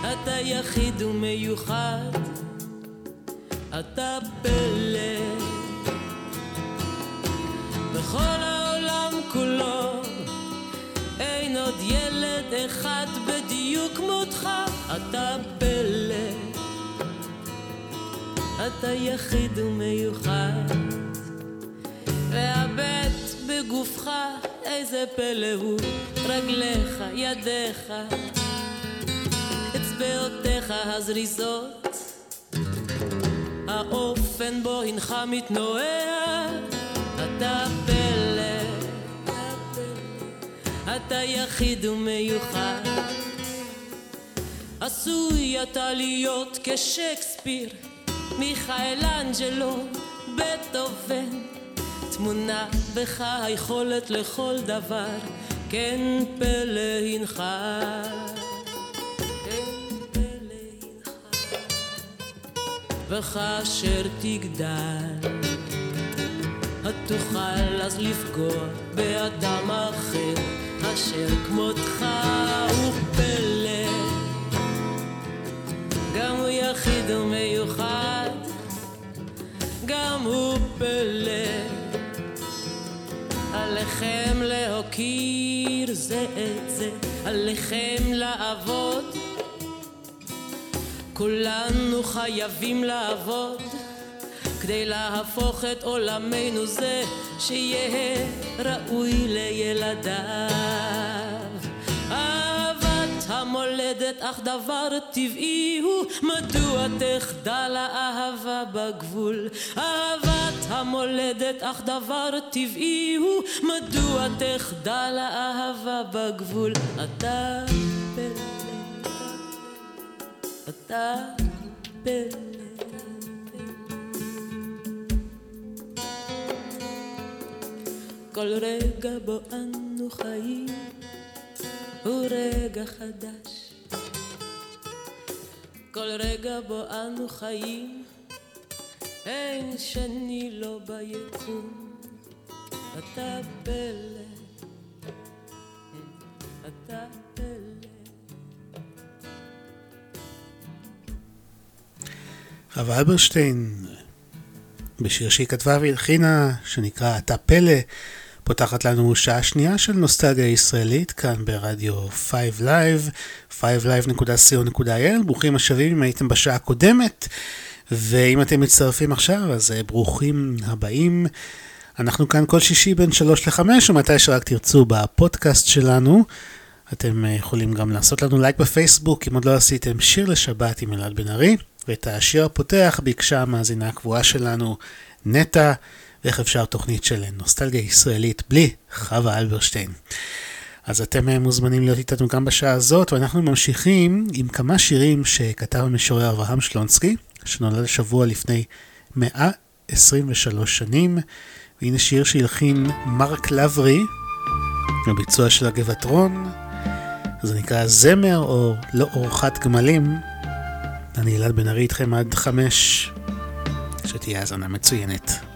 אתה יחיד ומיוחד. אתה פלא. בכל העולם כולו אין עוד ילד אחד בדיוק כמותך אתה פלא. אתה יחיד ומיוחד והבט בגופך איזה פלא הוא רגליך, ידיך. אצבעותיך הזריזות האופן בו הנך מתנועע. אתה פלא אתה יחיד ומיוחד. עשוי אתה להיות כשייקספיר מיכאלנג'לו, בטהובן תמונה בך היכולת לכל דבר, כן פלא הנך. וכאשר תגדל, התוכל אז לפגוע באדם אחר, אשר כמותך הוא פלא. גם הוא יחיד ומיוחד, גם הוא פלא. עליכם להוקיר זה את זה, עליכם לעבוד. כולנו חייבים לעבוד כדי להפוך את עולמנו זה שיהיה ראוי לילדיו. המולדת אך דבר טבעי הוא מדוע תחדל האהבה בגבול? אהבת המולדת אך דבר טבעי הוא מדוע תחדל האהבה בגבול? אתה פלא אתה פלא כל רגע בו אנו חיים הוא רגע חדש. כל רגע בו אנו חיים, אין שני לו ביקום. אתה פלא, אתה פלא. חווה אלברשטיין, בשיר שהיא כתבה והלחינה, שנקרא "אתה פלא", פותחת לנו שעה שנייה של נוסטלגיה ישראלית כאן ברדיו 5 Live, 5live.co.il, ברוכים השבים אם הייתם בשעה הקודמת, ואם אתם מצטרפים עכשיו אז אה, ברוכים הבאים. אנחנו כאן כל שישי בין 3 ל-5 ומתי שרק תרצו בפודקאסט שלנו. אתם אה, יכולים גם לעשות לנו לייק בפייסבוק אם עוד לא עשיתם שיר לשבת עם אלעד בן ארי, ואת השיר הפותח ביקשה המאזינה הקבועה שלנו נטע. ואיך אפשר תוכנית של נוסטלגיה ישראלית בלי חווה אלברשטיין. אז אתם אה, מוזמנים להיות איתנו גם בשעה הזאת, ואנחנו ממשיכים עם כמה שירים שכתב המשורר אברהם שלונסקי, שנולד השבוע לפני 123 שנים. והנה שיר שהלחין מרק לברי, הביצוע של הגבעטרון. זה נקרא זמר או לא אורחת גמלים. אני אלעד בן ארי איתכם עד חמש, שתהיה האזנה מצוינת.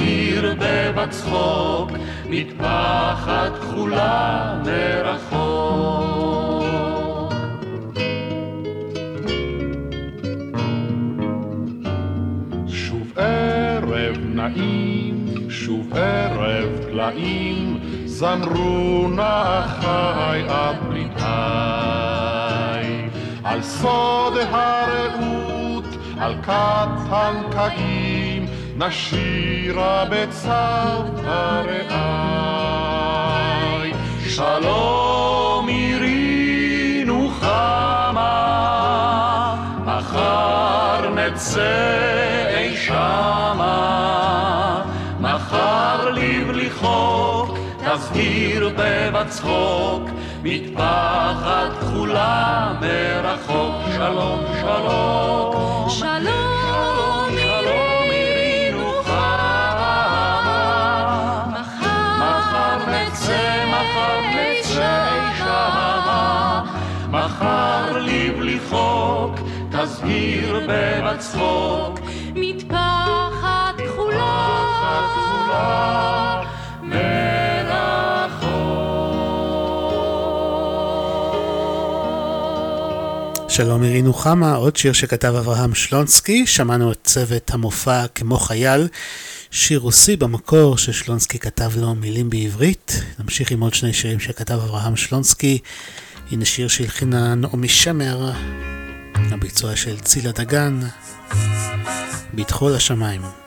תזהיר בבצחוק, מטפחת כחולה מרחוק. שוב ערב נעים, שוב ערב טלאים, זמרו נא אחי בריתי. על סוד הרעות, על כת הנקעים, נשירה בצוותא רעי. שלום עירי נוחמה, מחר נצא אי שמה, מחר לבלי חוק, תזהיר בבצחוק, מטפחת כחולה מרחוק. שלום, שלום, שלום תזהיר בבצחוק, מטפחת כחולה. כחולה שלום מירי נוחמה, עוד שיר שכתב אברהם שלונסקי, שמענו את צוות המופע כמו חייל, שיר רוסי במקור ששלונסקי כתב לו מילים בעברית. נמשיך עם עוד שני שירים שכתב אברהם שלונסקי. הנה שיר שהלחינה נעמי שמר, הביצוע של צילה דגן, בטחו לשמיים.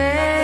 say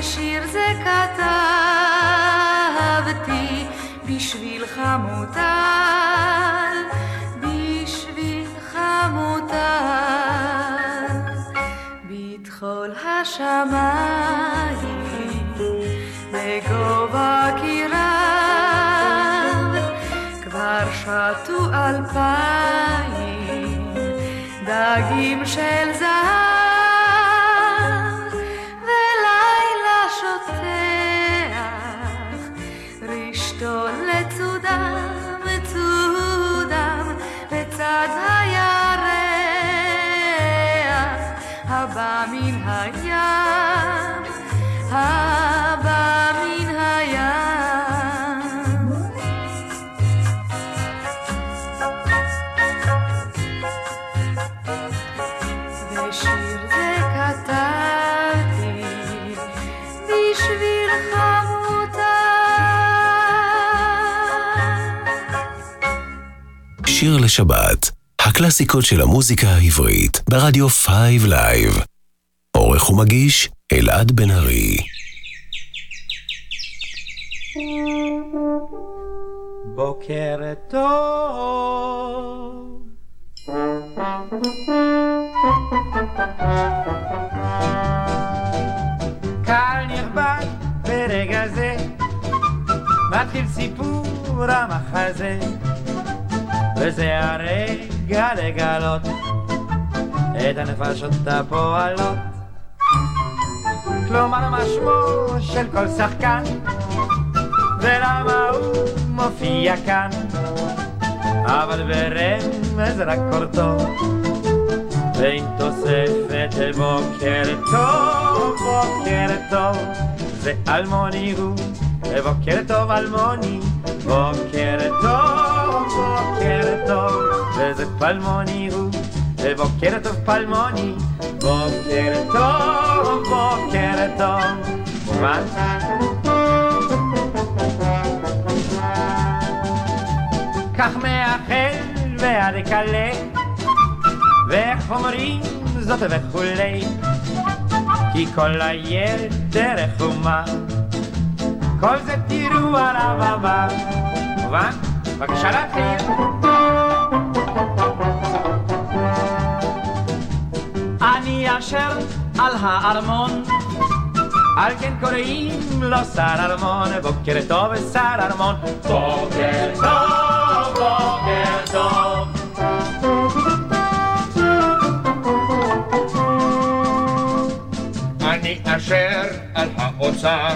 ושיר זה כתבתי בשביל חמותה, בשביל חמותה, בטחול השמיים, בגובה קירב, כבר שטו אלפיים דגים של זהב, מן הים, הבא מן הים. ושיר זה כתבתי בשביל חמותה. שיר לשבת, הקלאסיקות של המוזיקה העברית, ברדיו 5 לייב. עורך ומגיש, אלעד בן ארי. בוקר טוב. קהל נכבד ברגע זה, מתחיל סיפור המחזה, וזה הרגע לגלות את הנפשות הפועלות. כלומר מה שמו של כל שחקן, ולמה הוא מופיע כאן, אבל ברמז רק קורטו, ועם תוספת בוקר טוב, בוקר טוב, זה אלמוני הוא, בוקר טוב אלמוני, בוקר טוב, בוקר טוב, וזה פלמוני הוא, בוקר טוב פלמוני, בוקר טוב, בוקר טוב, מובן? כך מאחל ועד אקלה, ואיך אומרים זאת וכולי, כי כל היתר חומה, כל זה תראו על הבמה. מובן? בבקשה להתחיל. אני אשר על הארמון, על כן קוראים לו שר ארמון, בוקר טוב שר ארמון, בוקר טוב, בוקר טוב. אני אשר על האוצר,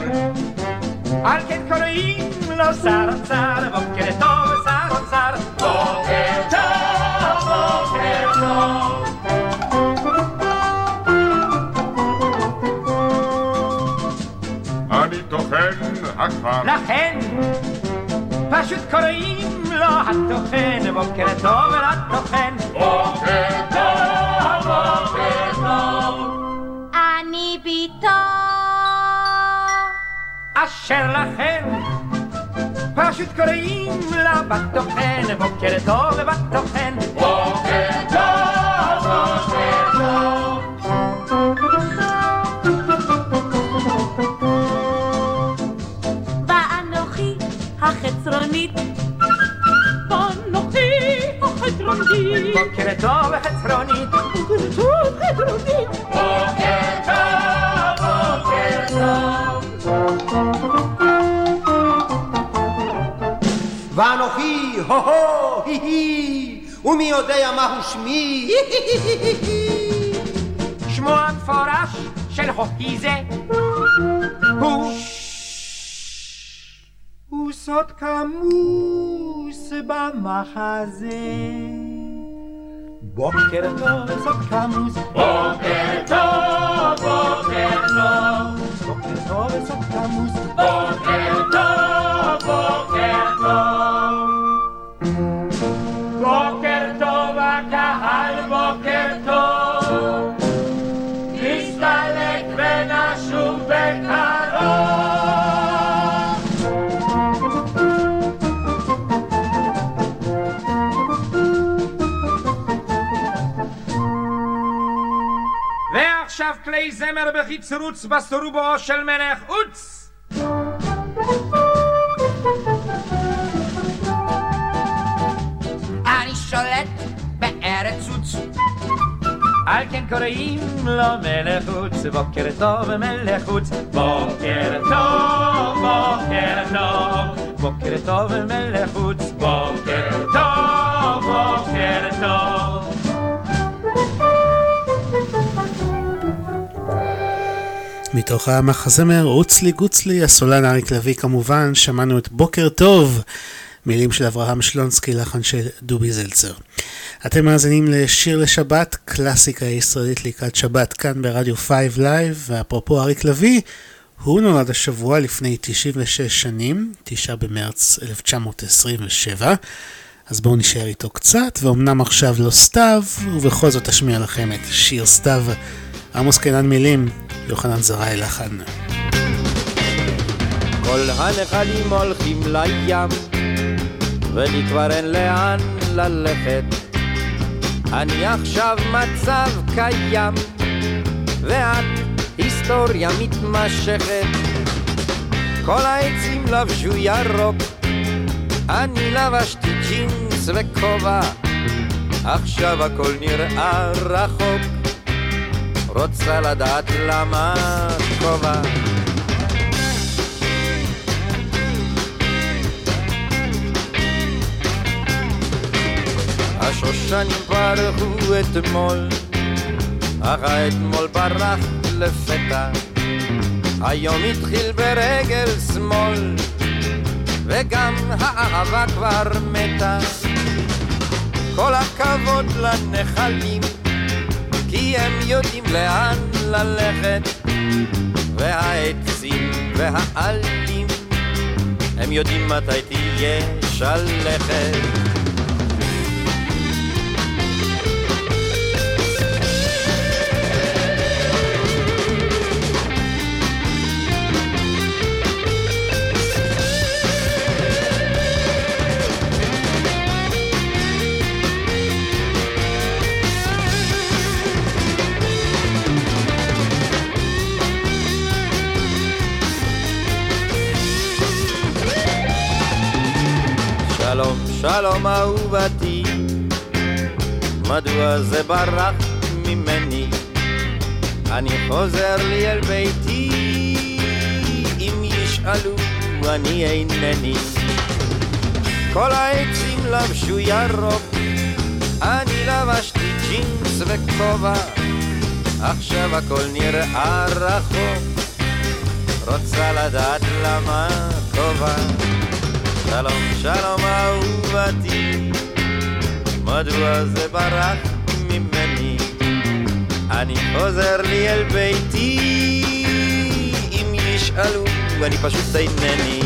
על כן קוראים לו שר אוצר, בוקר טוב שר אוצר, בוקר טוב, בוקר טוב. אני טוחן הכפר. לכן פשוט קוראים לו הטוחן, בוקר טוב לטוחן. בוקר טוב, בוקר טוב. אני ביתו. אשר לכן פשוט קוראים לה בטוחן, בוקר טוב בטוחן. בוקר טוב, בוקר טוב. בוקר טוב חצרונית. בוקר טוב חצרונית, בוקר טוב, בוקר טוב. ואנוכי, הו-הו, הי-הי, ומי יודע מהו שמי? שמו המפורש של חוקי זה הוא הוא סוד כמוס במחזה בוקר טוב סוד כמוס בוקר טוב בוקר טוב בוקר טוב סוד כמוס בוקר טוב בוקר כלי זמר בחיצרוץ בסרובו של מלך עוץ! אני שולט בארץ עוץ על כן קוראים לו מלך חוץ, בוקר טוב מלך חוץ, בוקר טוב, בוקר טוב, בוקר טוב מלך חוץ, בוקר טוב, בוקר טוב. מתוך המחזמר עוץ לי גוץ לי, הסולן אריק לביא כמובן, שמענו את בוקר טוב, מילים של אברהם שלונסקי, לחן של דובי זלצר. אתם מאזינים לשיר לשבת, קלאסיקה ישראלית לקראת שבת כאן ברדיו 5 לייב, ואפרופו אריק לביא, הוא נולד השבוע לפני 96 שנים, 9 במרץ 1927, אז בואו נשאר איתו קצת, ואומנם עכשיו לא סתיו, ובכל זאת אשמיע לכם את שיר סתיו. עמוס קנן מילים, יוחנן זרעי לחן. כל הנחלים הולכים לים, ולי כבר אין לאן ללכת. אני עכשיו מצב קיים, ואת היסטוריה מתמשכת. כל העצים לבשו ירוק, אני לבשתי ג'ינס וכובע, עכשיו הכל נראה רחוק. רוצה לדעת למה כובע. השושנים פרחו אתמול, אך האתמול ברח לפתע. היום התחיל ברגל שמאל, וגם האהבה כבר מתה. כל הכבוד לנחלים, כי הם יודעים לאן ללכת, והעצים והעלים, הם יודעים מתי תהיה שלכת. שלום, אהובתי, מדוע זה ברח ממני? אני חוזר לי אל ביתי, אם ישאלו אני אינני. כל העצים לבשו ירוק, אני לבשתי ג'ינס וכובע, עכשיו הכל נראה רחוק, רוצה לדעת למה כובע. שלום, שלום אהובתי, מדוע זה ברח ממני? אני חוזר לי אל ביתי, אם ישאלו, אני פשוט אינני.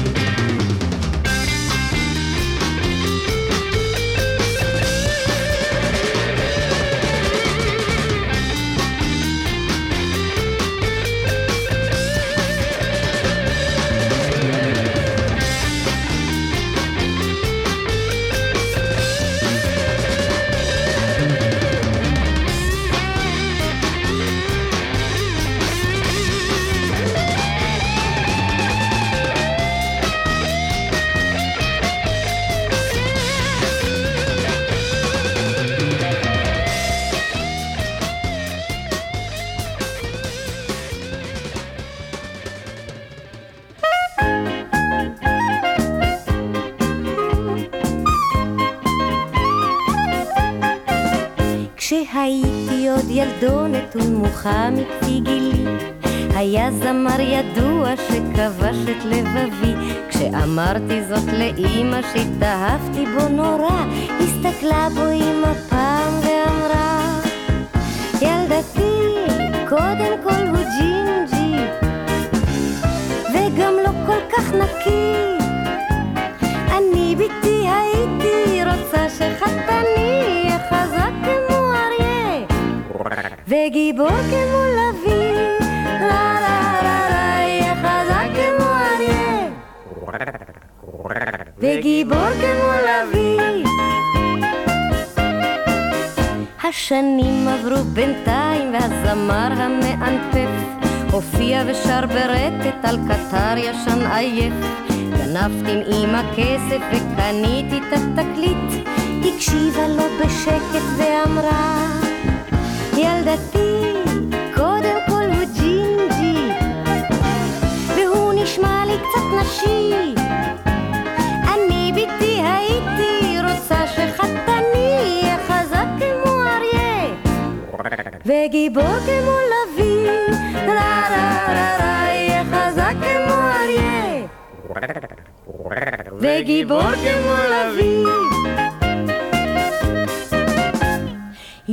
ונמוכה מכפי גילי, היה זמר ידוע שכבש את לבבי. כשאמרתי זאת לאימא שהתאהבתי בו נורא, הסתכלה בו אימא פעם ואמרה, ילדתי, קודם כל הוא ג'ינג'י, וגם לא כל כך נקי. וגיבור כמו לביא לה לה לה לה יהיה חזק כמו אריה. וגיבור כמו לביא. השנים עברו בינתיים והזמר המאנפף הופיע ושר ברטט על קטר ישן עייף. גנבתי עם אמא כסף וקניתי את התקליט הקשיבה לו בשקט ואמרה ילדתי קודם כל הוא ג'ינג'י והוא נשמע לי קצת נשי. אני ביתי הייתי רוצה שחתני יהיה חזק כמו אריה וגיבור כמו לביא. לה לה לה לה יהיה חזק כמו אריה וגיבור כמו לביא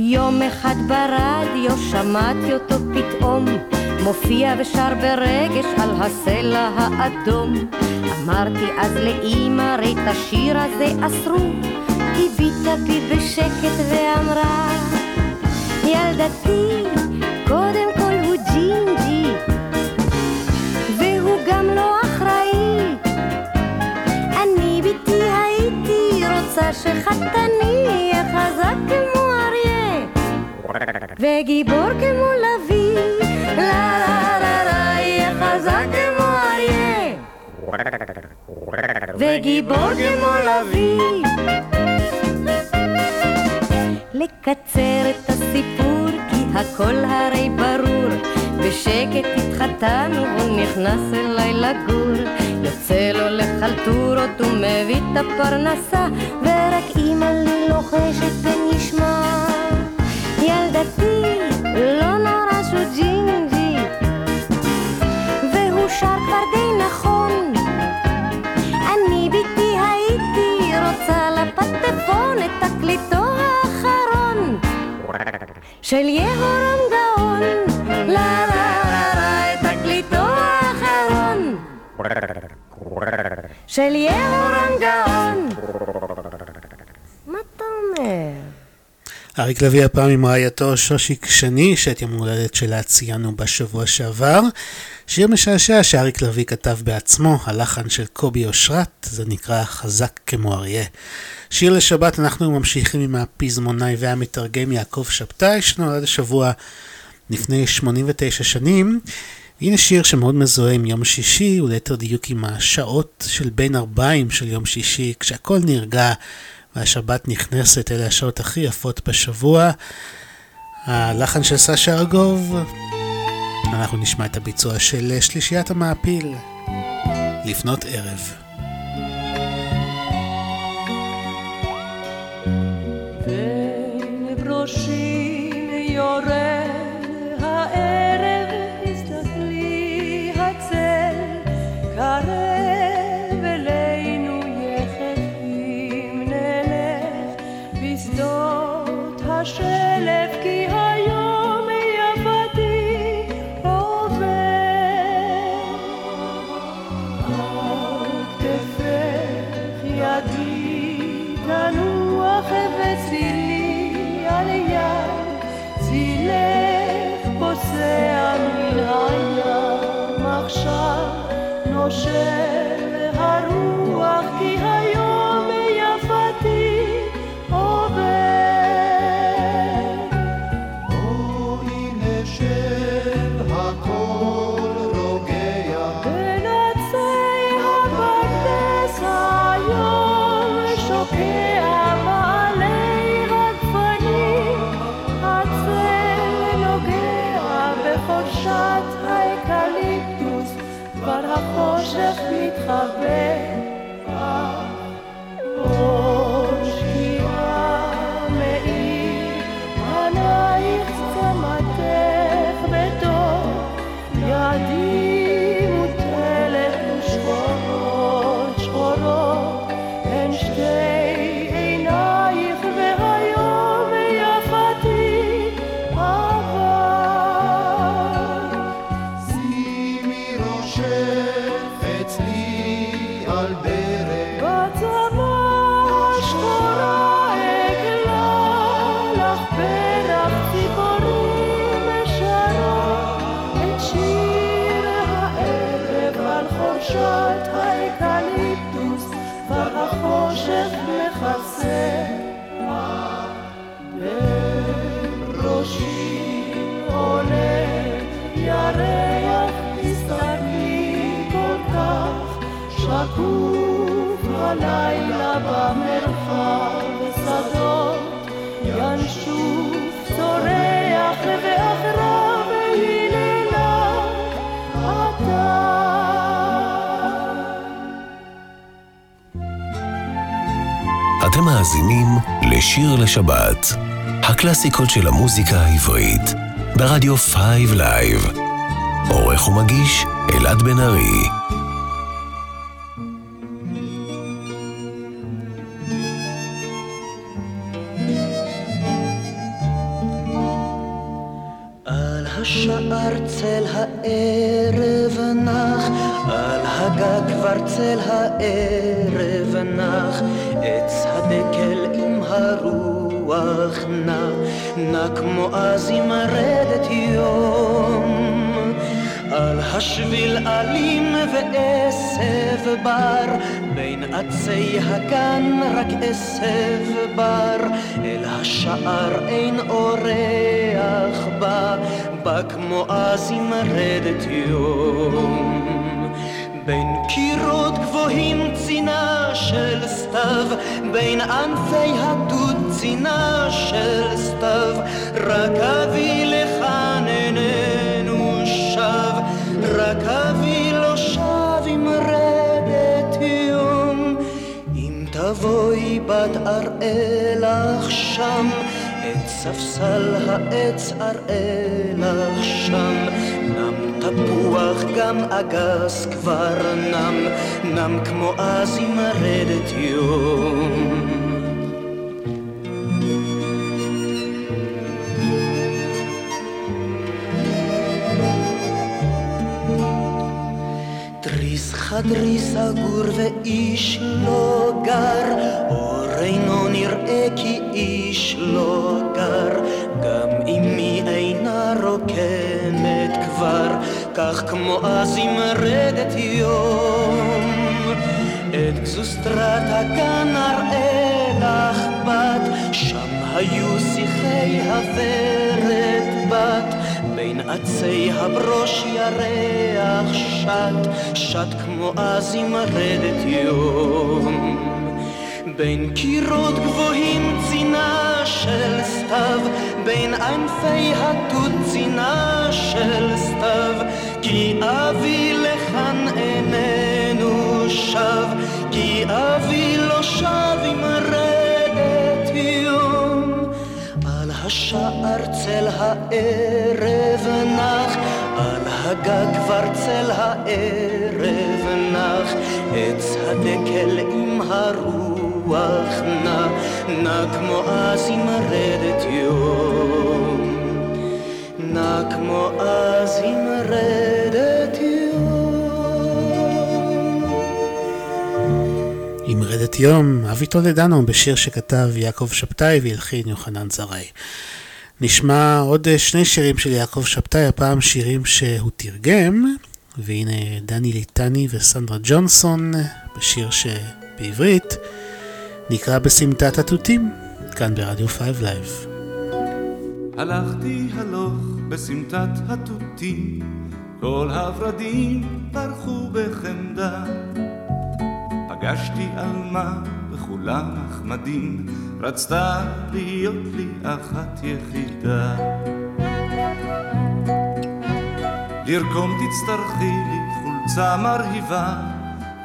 יום אחד ברדיו שמעתי אותו פתאום מופיע ושר ברגש על הסלע האדום. אמרתי אז לאמא הרי את השיר הזה אסרו הביטה בי בשקט ואמרה ילדתי קודם כל הוא ג'ינג'י והוא גם לא אחראי. אני ביתי הייתי רוצה שחתני יהיה חזק וגיבור כמו לביא. לה לה לה לה יהיה חזק כמו אריה. וגיבור כמו לביא. לקצר את הסיפור כי הכל הרי ברור. בשקט התחתנו והוא נכנס אליי לגור. יוצא לו לחלטורות ומביא את הפרנסה ורק אמא לי לוחשת ונשמע ילדתי לא נורא שהוא ג'ינג'י והוא שר כבר די נכון. אני ביתי הייתי רוצה לפטפון את תקליטו האחרון. של יהורם גאון. לה לה לה לה את תקליטו האחרון. של יהורם גאון. מה אתה אומר? אריק לביא הפעם עם רעייתו שושיק שני, שאת יום הולדת שלה ציינו בשבוע שעבר. שיר משעשע שאריק לביא כתב בעצמו, הלחן של קובי אושרת, זה נקרא חזק כמו אריה. שיר לשבת אנחנו ממשיכים עם הפזמונאי והמתרגם יעקב שבתאי, שנולד השבוע לפני 89 שנים. הנה שיר שמאוד מזוהה עם יום שישי, וליתר דיוק עם השעות של בין ארבעים של יום שישי, כשהכל נרגע והשבת נכנסת, אלה השעות הכי יפות בשבוע. הלחן של סשה ארגוב, אנחנו נשמע את הביצוע של שלישיית המעפיל, לפנות ערב. השלף, כי היום יפתי עובר. על כתפך ידי תנוח וצילי על יד צילך פוסע מן הים עכשיו נושם הרוח כי היום אהוב הלילה במרחב שדות ינשוף צורח ואחריו אתם מאזינים לשיר לשבת, הקלאסיקות של המוזיקה העברית, ברדיו 5 לייב. עורך ומגיש אלעד בן ארי. כמו אז עם רדת יום. על השביל אלים ועשב בר, בין עצי הגן רק עשב בר, אל השער אין אורח בא, בא כמו אז עם רדת יום. בין קירות גבוהים צינה של סתיו, בין ענפי הדוד צינה של סתיו, רק אבי לכאן איננו שב, רק אבי לא שב עם רדת יום. אם תבואי בת אראה לך שם, את ספסל העץ אראה לך שם, תפוח גם אגס כבר נם, נם כמו אז עם רדת יום. תריס חדרי סגור ואיש לא גר, אור אינו נראה כי איש לא גר, גם אמי אינה רוקמת כבר, כך כמו אז עם רדת יום. את גזוסטרת הגן אראה לך בת, שם היו שיחי הוורת בת, בין עצי הברוש ירח שט, שט כמו אז עם רדת יום. בין קירות גבוהים צינה של סתיו, בין ענפי התות צינה של סתיו, כי אבי לכאן איננו שב, כי אבי לא שב עם רדת יום. על השער צל הערב נח, על הגג כבר צל הערב נח, עץ הדקל עם הרוח נע, נע כמו אז עם רדת יום. נע כמו אז עם רדת יום. עם רדת יום, אבי טולדנו בשיר שכתב יעקב שבתאי והלחין יוחנן זרעי. נשמע עוד אה, שני שירים של יעקב שבתאי, הפעם שירים שהוא תרגם, והנה דני ליטני וסנדרה ג'ונסון בשיר שבעברית נקרא בסמטת התותים, כאן ברדיו 5 לייב. הלכתי הלוך בסמטת התותים, כל הורדים פרחו בחמדה. פגשתי עלמה וכולם נחמדים, רצתה להיות לי אחת יחידה. לרקום תצטרכי לי חולצה מרהיבה,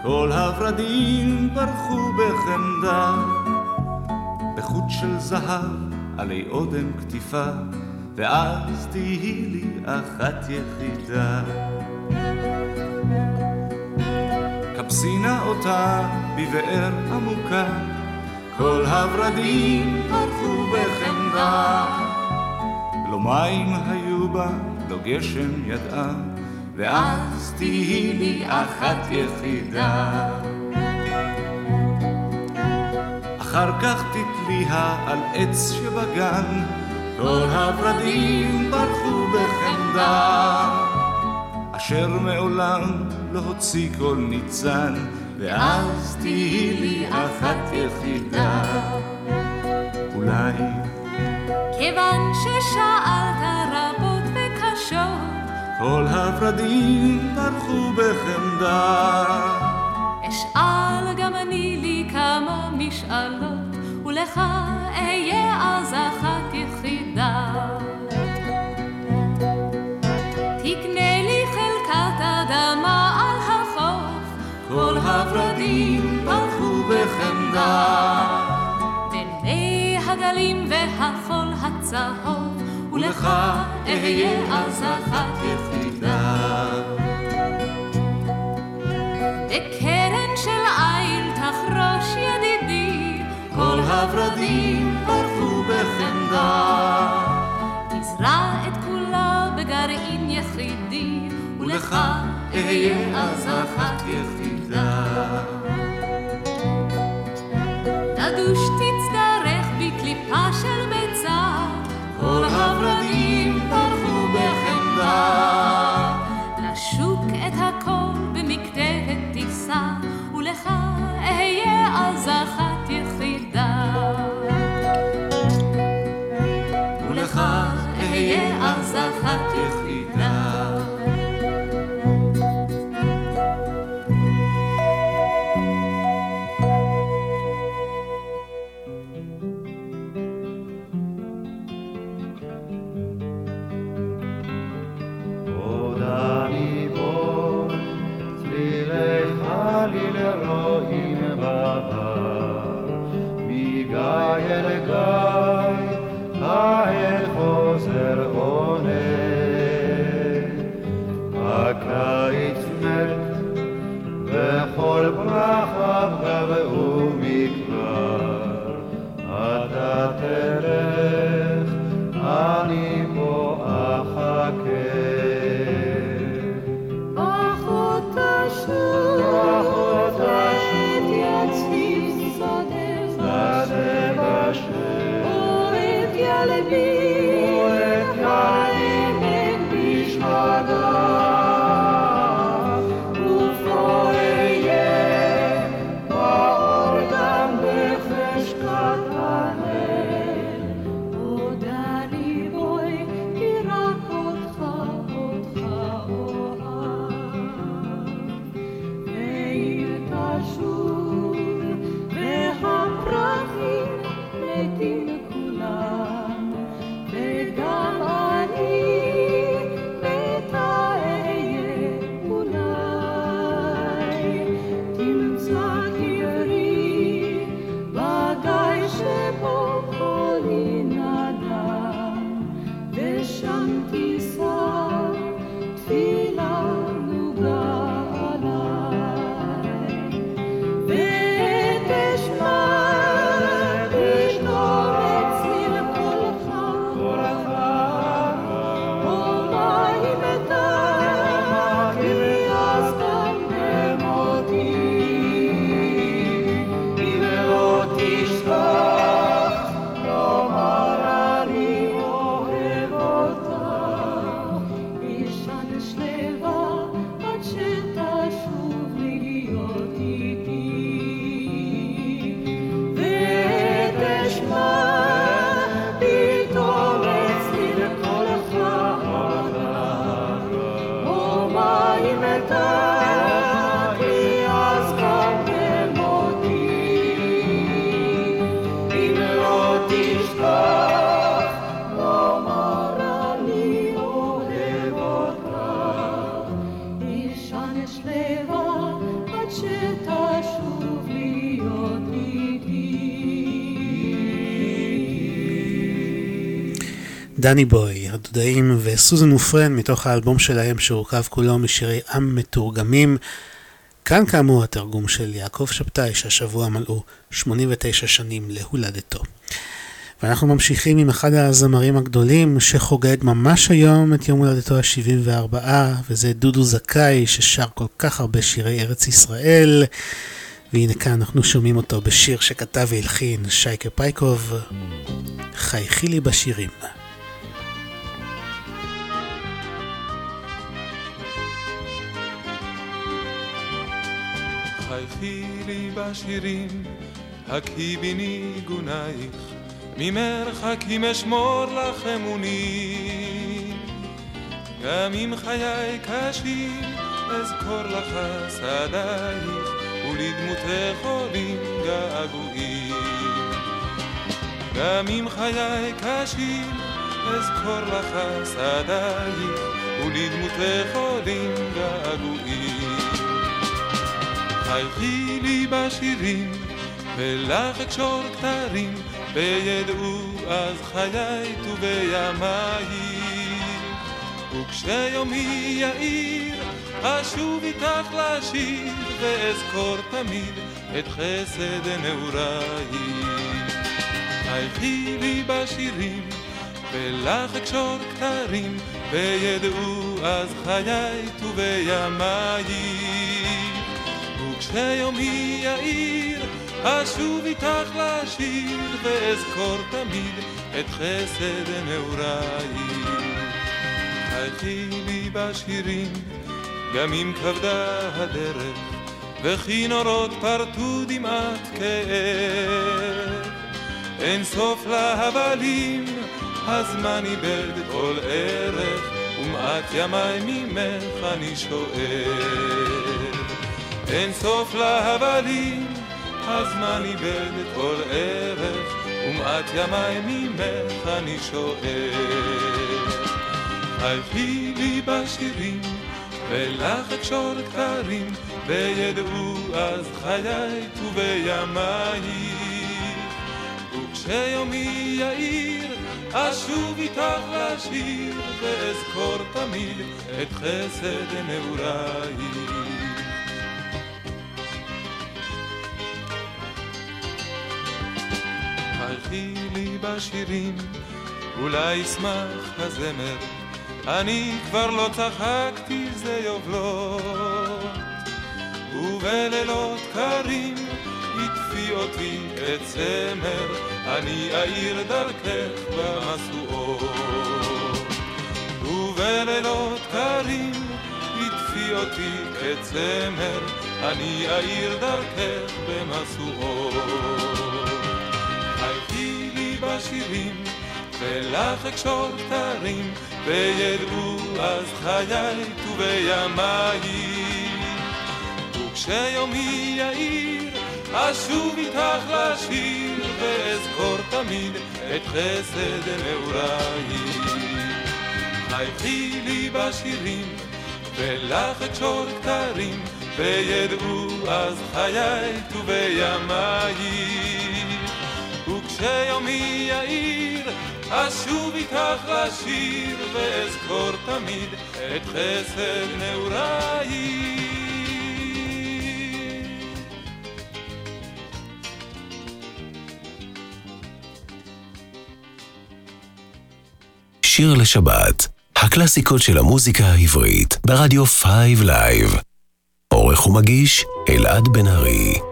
כל הורדים פרחו בחמדה. בחוט של זהב עלי אודם כתיפה, ואז תהי לי אחת יחידה. כבסי נא אותה בבאר עמוקה, כל הורדים פרחו בחמדה. לא מים היו בה, לא גשם ידעה, ואז תהי לי אחת יחידה. אחר כך תתליה על עץ שבגן, כל הורדים פרחו בחמדה, אשר מעולם לא הוציא כל ניצן, ואז תהי לי אחת יחידה. אולי כיוון ששאלת כל הורדים פרחו בחמדה, אשאל גם אני לי כמה משאלות, ולך אהיה אז אחת יחידה. תקנה לי חלקת אדמה על החוף, כל הורדים פרחו בחמדה. מי הגלים והחול הצהוב, ולך אהיה אז אחת יחידה. בקרן של איל תחרוש ידידי, כל הורדים פרחו בחמדה. תזרע את כולה בגרעין יחידי, ולך אהיה אז אחת יחידה. תדוש תצטרך בקליפה של ביצה, כל הורדים פרחו בחמדה. ולך אהיה אז אחת דני בוי, הדודאים וסוזן ופרן מתוך האלבום שלהם שהורכב כולו משירי עם מתורגמים. כאן כאמור התרגום של יעקב שבתאי שהשבוע מלאו 89 שנים להולדתו. ואנחנו ממשיכים עם אחד הזמרים הגדולים שחוגג ממש היום את יום הולדתו ה-74 וזה דודו זכאי ששר כל כך הרבה שירי ארץ ישראל והנה כאן אנחנו שומעים אותו בשיר שכתב והלחין שייקה פייקוב חייכי לי בשירים. חייכי לי בשירים, הקהי בי ניגונייך, ממרחקים אשמור לך אמונים. גם אם חיי קשים, אזכור לך שדייך, ולדמותך עולים געגועים. גם אם חיי קשים, אזכור לך שדייך, ולדמותך עולים געגועים. חייכי לי בשירים, ולך אקשור כתרים, וידעו אז חיי ובימייך. וכשיומי יאיר, אשוב איתך לשיר, ואזכור תמיד את חסד נעורייך. חייכי לי בשירים, ולך אקשור כתרים, וידעו אז חיי ובימייך. וכשיומי יאיר, אשוב איתך לשיר, ואזכור תמיד את חסד נעורייך. חייכי לי בשירים, גם אם כבדה הדרך, וכינורות פרטו דמעת כאב. אין סוף להבלים, הזמן איבד כל ערך, ומעט ימי ממך אני שואל. אין סוף להבלים, הזמן איבד כל ערך, ומעט ימי ממך אני שואל. חייכי לי בשירים, ולך אקשור כתרים, וידעו אז חיי ובימייך. וכשיומי יאיר, אשוב איתך לשיר, ואזכור תמיד את חסד נעורייך. חייכי לי בשירים, אולי ישמח הזמר, אני כבר לא צחקתי זה יובלות, ובלילות קרים יטפי אותי את צמר, אני אאיר דרכך במשואות. ובלילות קרים יטפי אותי את צמר, אני אאיר דרכך במשואות. בשירים, ולך אקשור כתרים, וידעו אז חיי ובימייך. וכשיומי יאיר, אשוב איתך לשיר, ואזכור תמיד את חסד נעורייך. חייכי לי בשירים, ולך אקשור כתרים, וידעו אז חיי ובימייך. וכשיומי יאיר, אשוב איתך לשיר, ואזכור תמיד את חסד נעורייך. שיר לשבת, הקלאסיקות של המוזיקה העברית, ברדיו 5 לייב. עורך ומגיש, אלעד בן ארי.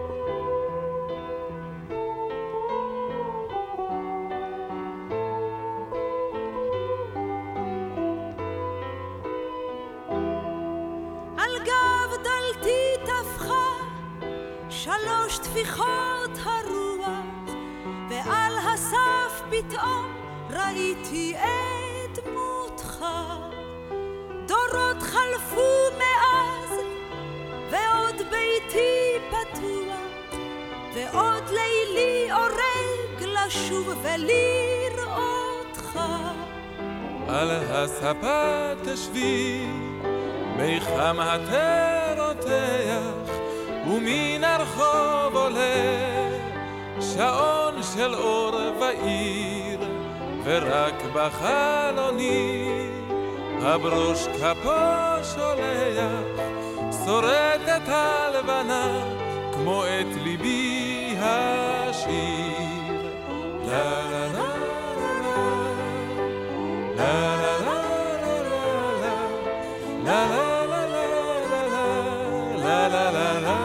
פתאום ראיתי את דמותך. דורות חלפו מאז, ועוד ביתי פתוח, ועוד לילי אורג לשוב ולראותך. על הספה תשבי, מי חמתה רותח, ומן הרחוב עולה שעון של אור ועיר, ורק בחלוני הברוש כפו שולח, שורט את הלבנה כמו את ליבי השיר. לה לה לה לה לה la la la la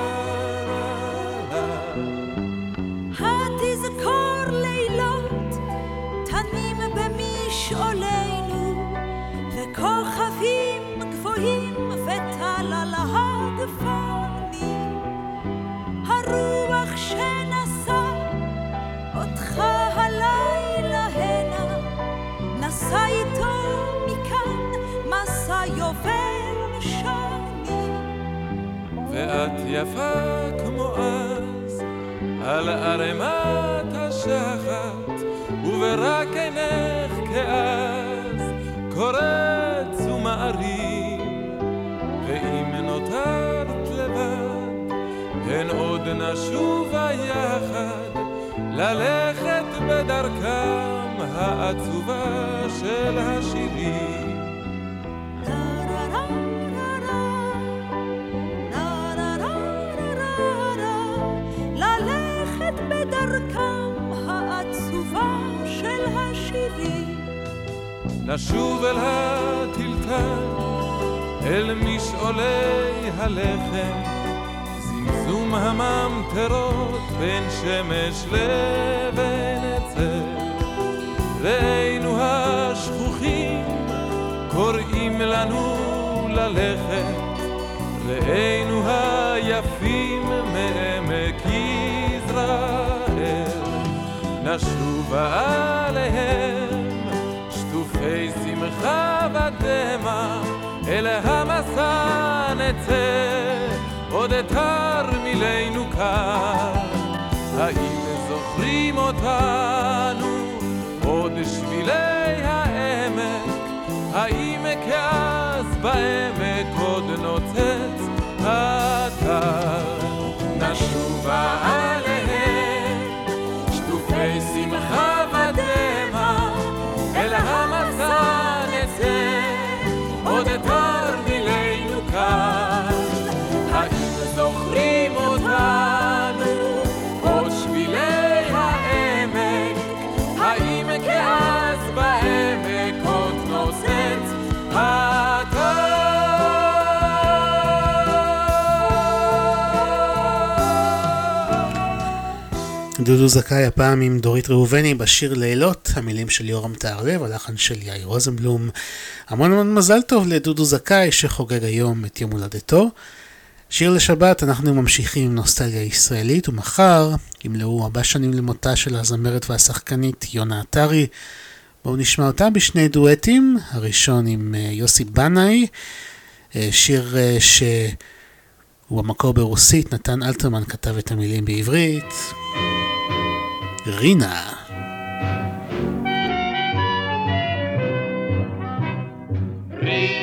ואת יפה כמו אז, על ערימת השחת, וברק עינך כאז, קורץ ומערים, ואם נותרת לבד, הן עוד נשובה יחד, ללכת בדרכם העצובה של השירים. לשוב אל הטלטל, אל משעולי הלחם, זמזום הממטרות בין שמש לבין עצר. ראינו השכוחים קוראים לנו ללכת, ראינו היפים מעמק יזרעאל, נשובה עליהם שטופי שמחה ודמע, אל המסע נצא, עוד תרמילנו כאן. האם זוכרים אותנו, עוד שבילי העמק, האם כאז בעמק עוד נוצץ אתר? נשובה עליהם, שטופי שמחה ודמע, אל המסע דודו זכאי הפעם עם דורית ראובני בשיר לילות, המילים של יורם טהרלב, הלחן של יאיר רוזנבלום. המון המון מזל טוב לדודו זכאי שחוגג היום את יום הולדתו. שיר לשבת, אנחנו ממשיכים עם נוסטלגיה ישראלית, ומחר ימלאו ארבע שנים למותה של הזמרת והשחקנית יונה עטרי. בואו נשמע אותה בשני דואטים, הראשון עם אה, יוסי בנאי, אה, שיר אה, שהוא המקור ברוסית, נתן אלתרמן כתב את המילים בעברית. רינה. אני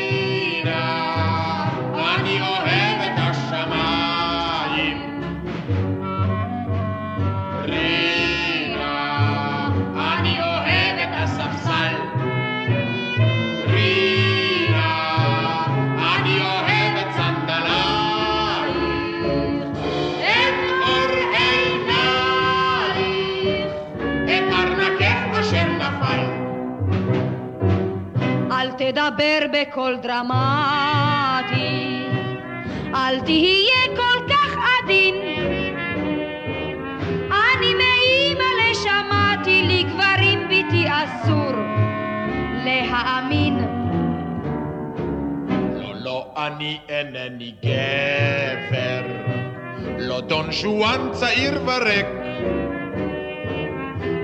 תדבר בקול דרמטי, אל תהיה כל כך עדין. אני מאימא לשמעתי לי גברים ביתי אסור להאמין. לא, לא, אני אינני גבר, לא דון שואן צעיר וריק.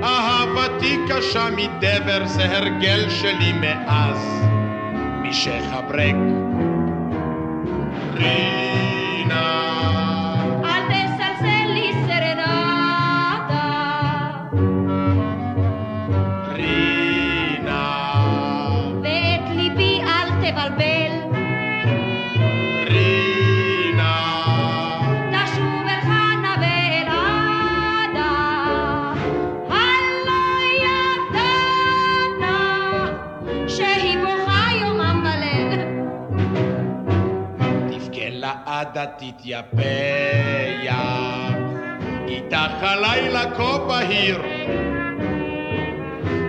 אהבתי קשה מדבר, זה הרגל שלי מאז, משחברק. רינה, תתייפח, איתך הלילה כה בהיר.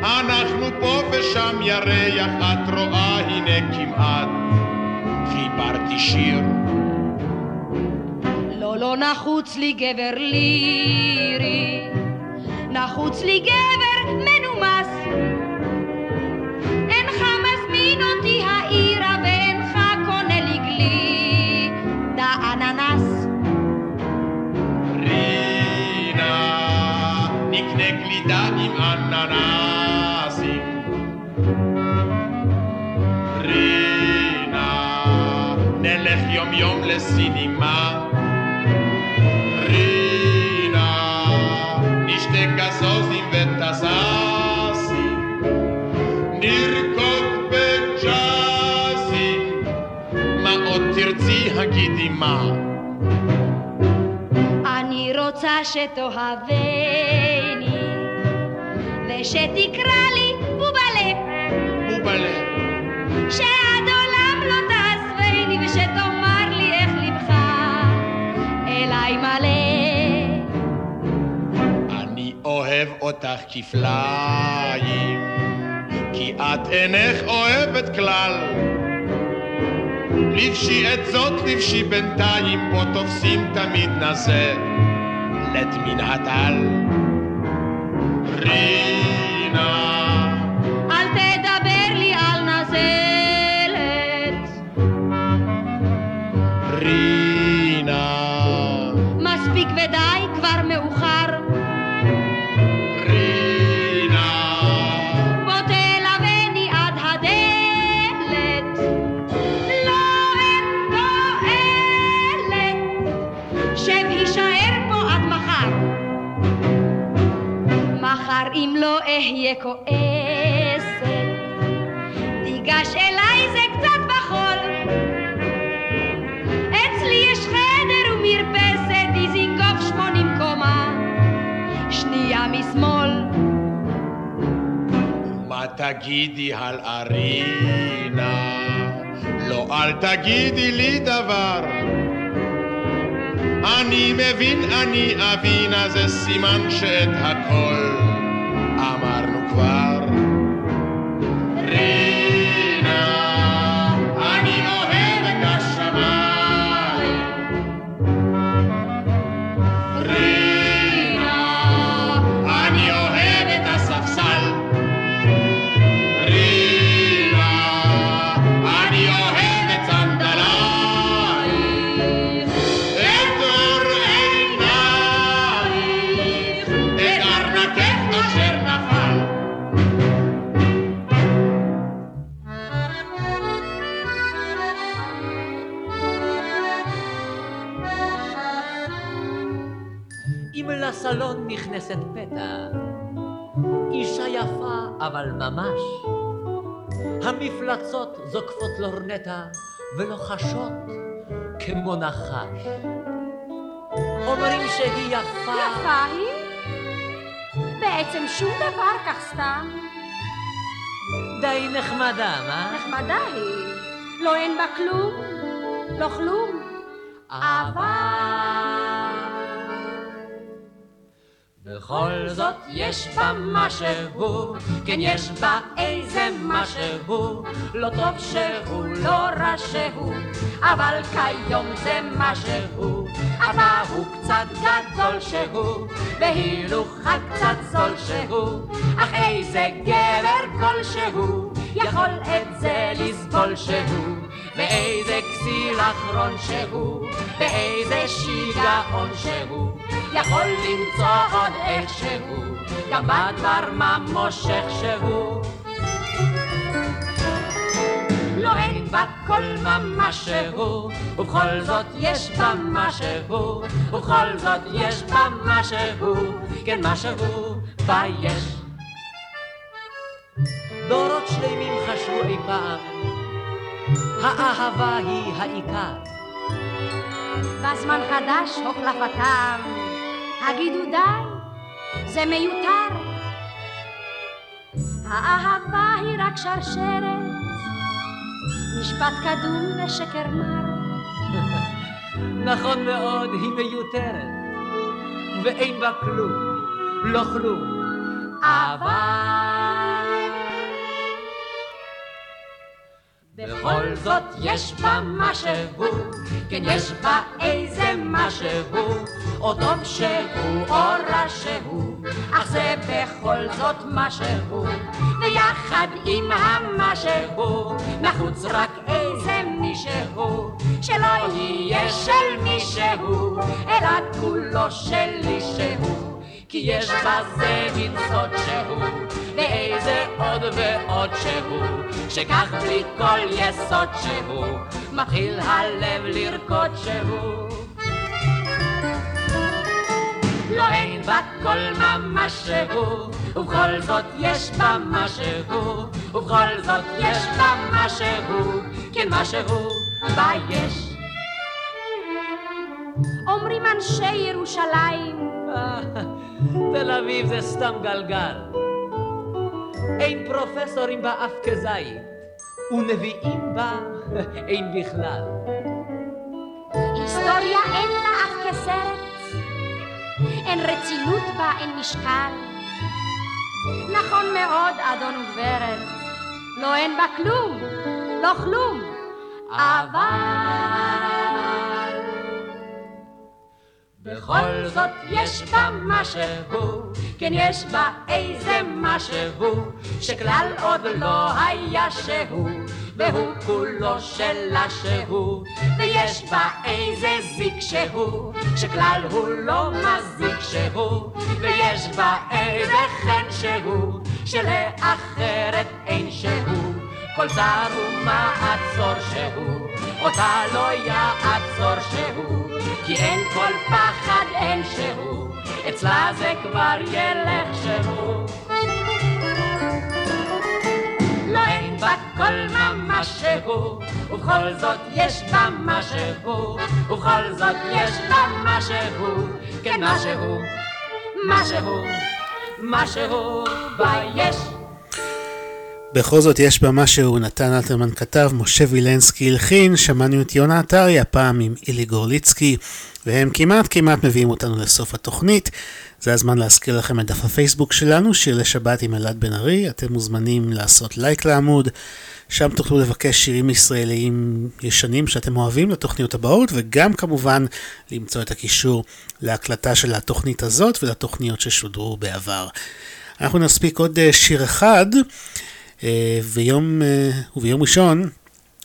אנחנו פה ושם ירח, את רואה הנה כמעט חיברתי שיר. לא, לא נחוץ לי גבר לירי, נחוץ לי גבר לסינמה. רינה, נשתה גזוזים וטזסים, נרקוד בג'אזים, מה עוד תרצי הגידי מה? אני רוצה שתאהבני ושתקרא לי בובלה. בובלה. שעד עולם לא תעזבני, ושתאמר לי איך לבך אליי מלא. אני אוהב אותך כפליים, כי את אינך אוהבת כלל. לבשי את זאת, לבשי בינתיים, פה תופסים תמיד נזה, לית מן הטל. אל אהיה כועסת, תיגש אליי זה קצת בחול. אצלי יש חדר ומרפסת, דיזינגוף שמונים קומה, שנייה משמאל. מה תגידי על ארינה? לא, אל תגידי לי דבר. אני מבין, אני אבינה, זה סימן שאת הכל Bye. לסלון נכנסת פתע, אישה יפה אבל ממש, המפלצות זוקפות לורנטה ולוחשות כמו נחש. אומרים שהיא יפה, יפה היא? בעצם שום דבר כך סתם. די נחמדה, מה? נחמדה היא. לא אין בה כלום, לא כלום. בכל זאת יש בה משהו, כן יש בה איזה משהו, לא טוב שהוא, לא רע שהוא, אבל כיום זה משהו, אבא הוא קצת גדול שהוא, והילוכה קצת זול שהוא, אך איזה גבר כלשהו, יכול את זה לסבול שהוא, ואיזה כסיל אחרון שהוא, ואיזה שיגעון שהוא, יכול למצוא עוד איכשהו, גם בדבר מה מושך שהוא. לא אין בה כל ממש שהוא, ובכל זאת יש בה משהו, ובכל זאת יש בה משהו, כן משהו בה יש. דורות שלמים חשבו אי פעם, האהבה היא העיקר. בזמן חדש הוחלפתם, הגידו די, זה מיותר. האהבה היא רק שרשרת, משפט קדום ושקר מר. נכון מאוד, היא מיותרת, ואין בה כלום, לא כלום. אבל בכל זאת יש בה משהו, כן יש בה איזה משהו, או טוב שהוא או רע שהוא, אך זה בכל זאת משהו, ויחד עם המשהו, נחוץ רק איזה מישהו, שלא יהיה של מישהו, אלא כולו שלי שהוא. כי יש בזה מין סוד שהוא, ואיזה עוד ועוד שהוא, שכך בלי כל יסוד שהוא, מתחיל הלב לרקוד שהוא. לא אין בה כל ממש שהוא, ובכל זאת יש בה משהו, ובכל זאת יש בה משהו, כן משהו בה יש. אומרים אנשי ירושלים. תל אביב זה סתם גלגל. אין פרופסורים בה אף כזית, ונביאים בה אין בכלל. היסטוריה אין לה אף כסרט, אין רצינות בה, אין משקל. נכון מאוד, אדון וגברת, לא אין בה כלום, לא כלום, אבל... בכל זאת יש בה משהו, כן יש בה איזה משהו, שכלל עוד לא היה שהוא, והוא כולו שלה שהוא, ויש בה איזה זיק שהוא, שכלל הוא לא מזיק שהוא, ויש בה איזה חן שהוא, שלאחרת אין שהוא, כל צר ומעצור שהוא, אותה לא יעצור שהוא. כי אין כל פחד, אין שהוא, אצלה זה כבר ילך שהוא. לא אין בה כל ממש שהוא, ובכל זאת יש בה משהו, ובכל זאת יש בה משהו, כן משהו, משהו, משהו בה יש. בכל זאת יש בה משהו, נתן אלתרמן כתב, משה וילנסקי הלחין, שמענו את יונה עטרי, הפעם עם אילי גורליצקי, והם כמעט כמעט מביאים אותנו לסוף התוכנית. זה הזמן להזכיר לכם את דף הפייסבוק שלנו, שיר לשבת עם אלעד בן ארי, אתם מוזמנים לעשות לייק לעמוד, שם תוכלו לבקש שירים ישראליים ישנים שאתם אוהבים לתוכניות הבאות, וגם כמובן למצוא את הקישור להקלטה של התוכנית הזאת ולתוכניות ששודרו בעבר. אנחנו נספיק עוד שיר אחד. ויום, וביום ראשון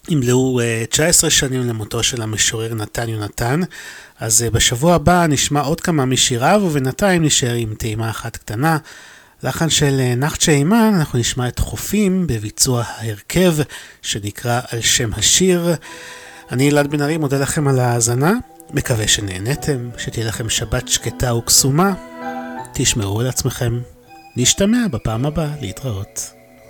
ימלאו 19 שנים למותו של המשורר נתן יונתן, אז בשבוע הבא נשמע עוד כמה משיריו, ובינתיים נשאר עם טעימה אחת קטנה. לחן של נחצ'ה אימן, אנחנו נשמע את חופים בביצוע ההרכב שנקרא על שם השיר. אני אלעד בן ארי, מודה לכם על ההאזנה, מקווה שנהנתם, שתהיה לכם שבת שקטה וקסומה. תשמעו על עצמכם. נשתמע בפעם הבאה, להתראות.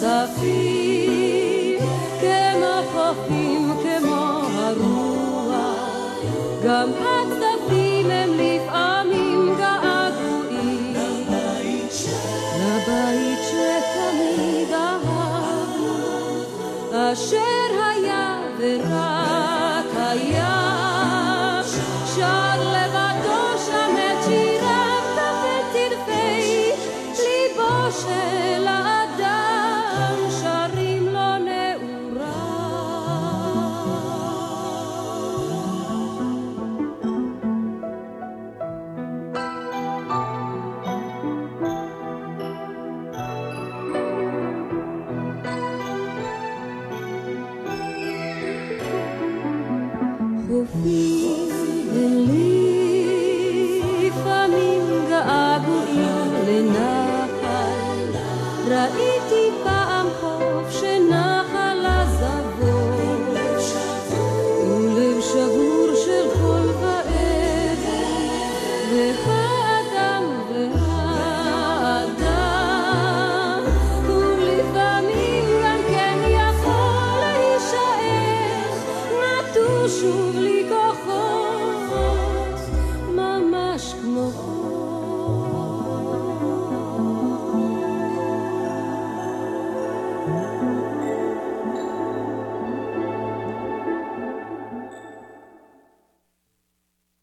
והצפים כמו חופים כמו הרוח, גם הצדפים הם לפעמים געגועים. לבית שתמיד אהבנו, אשר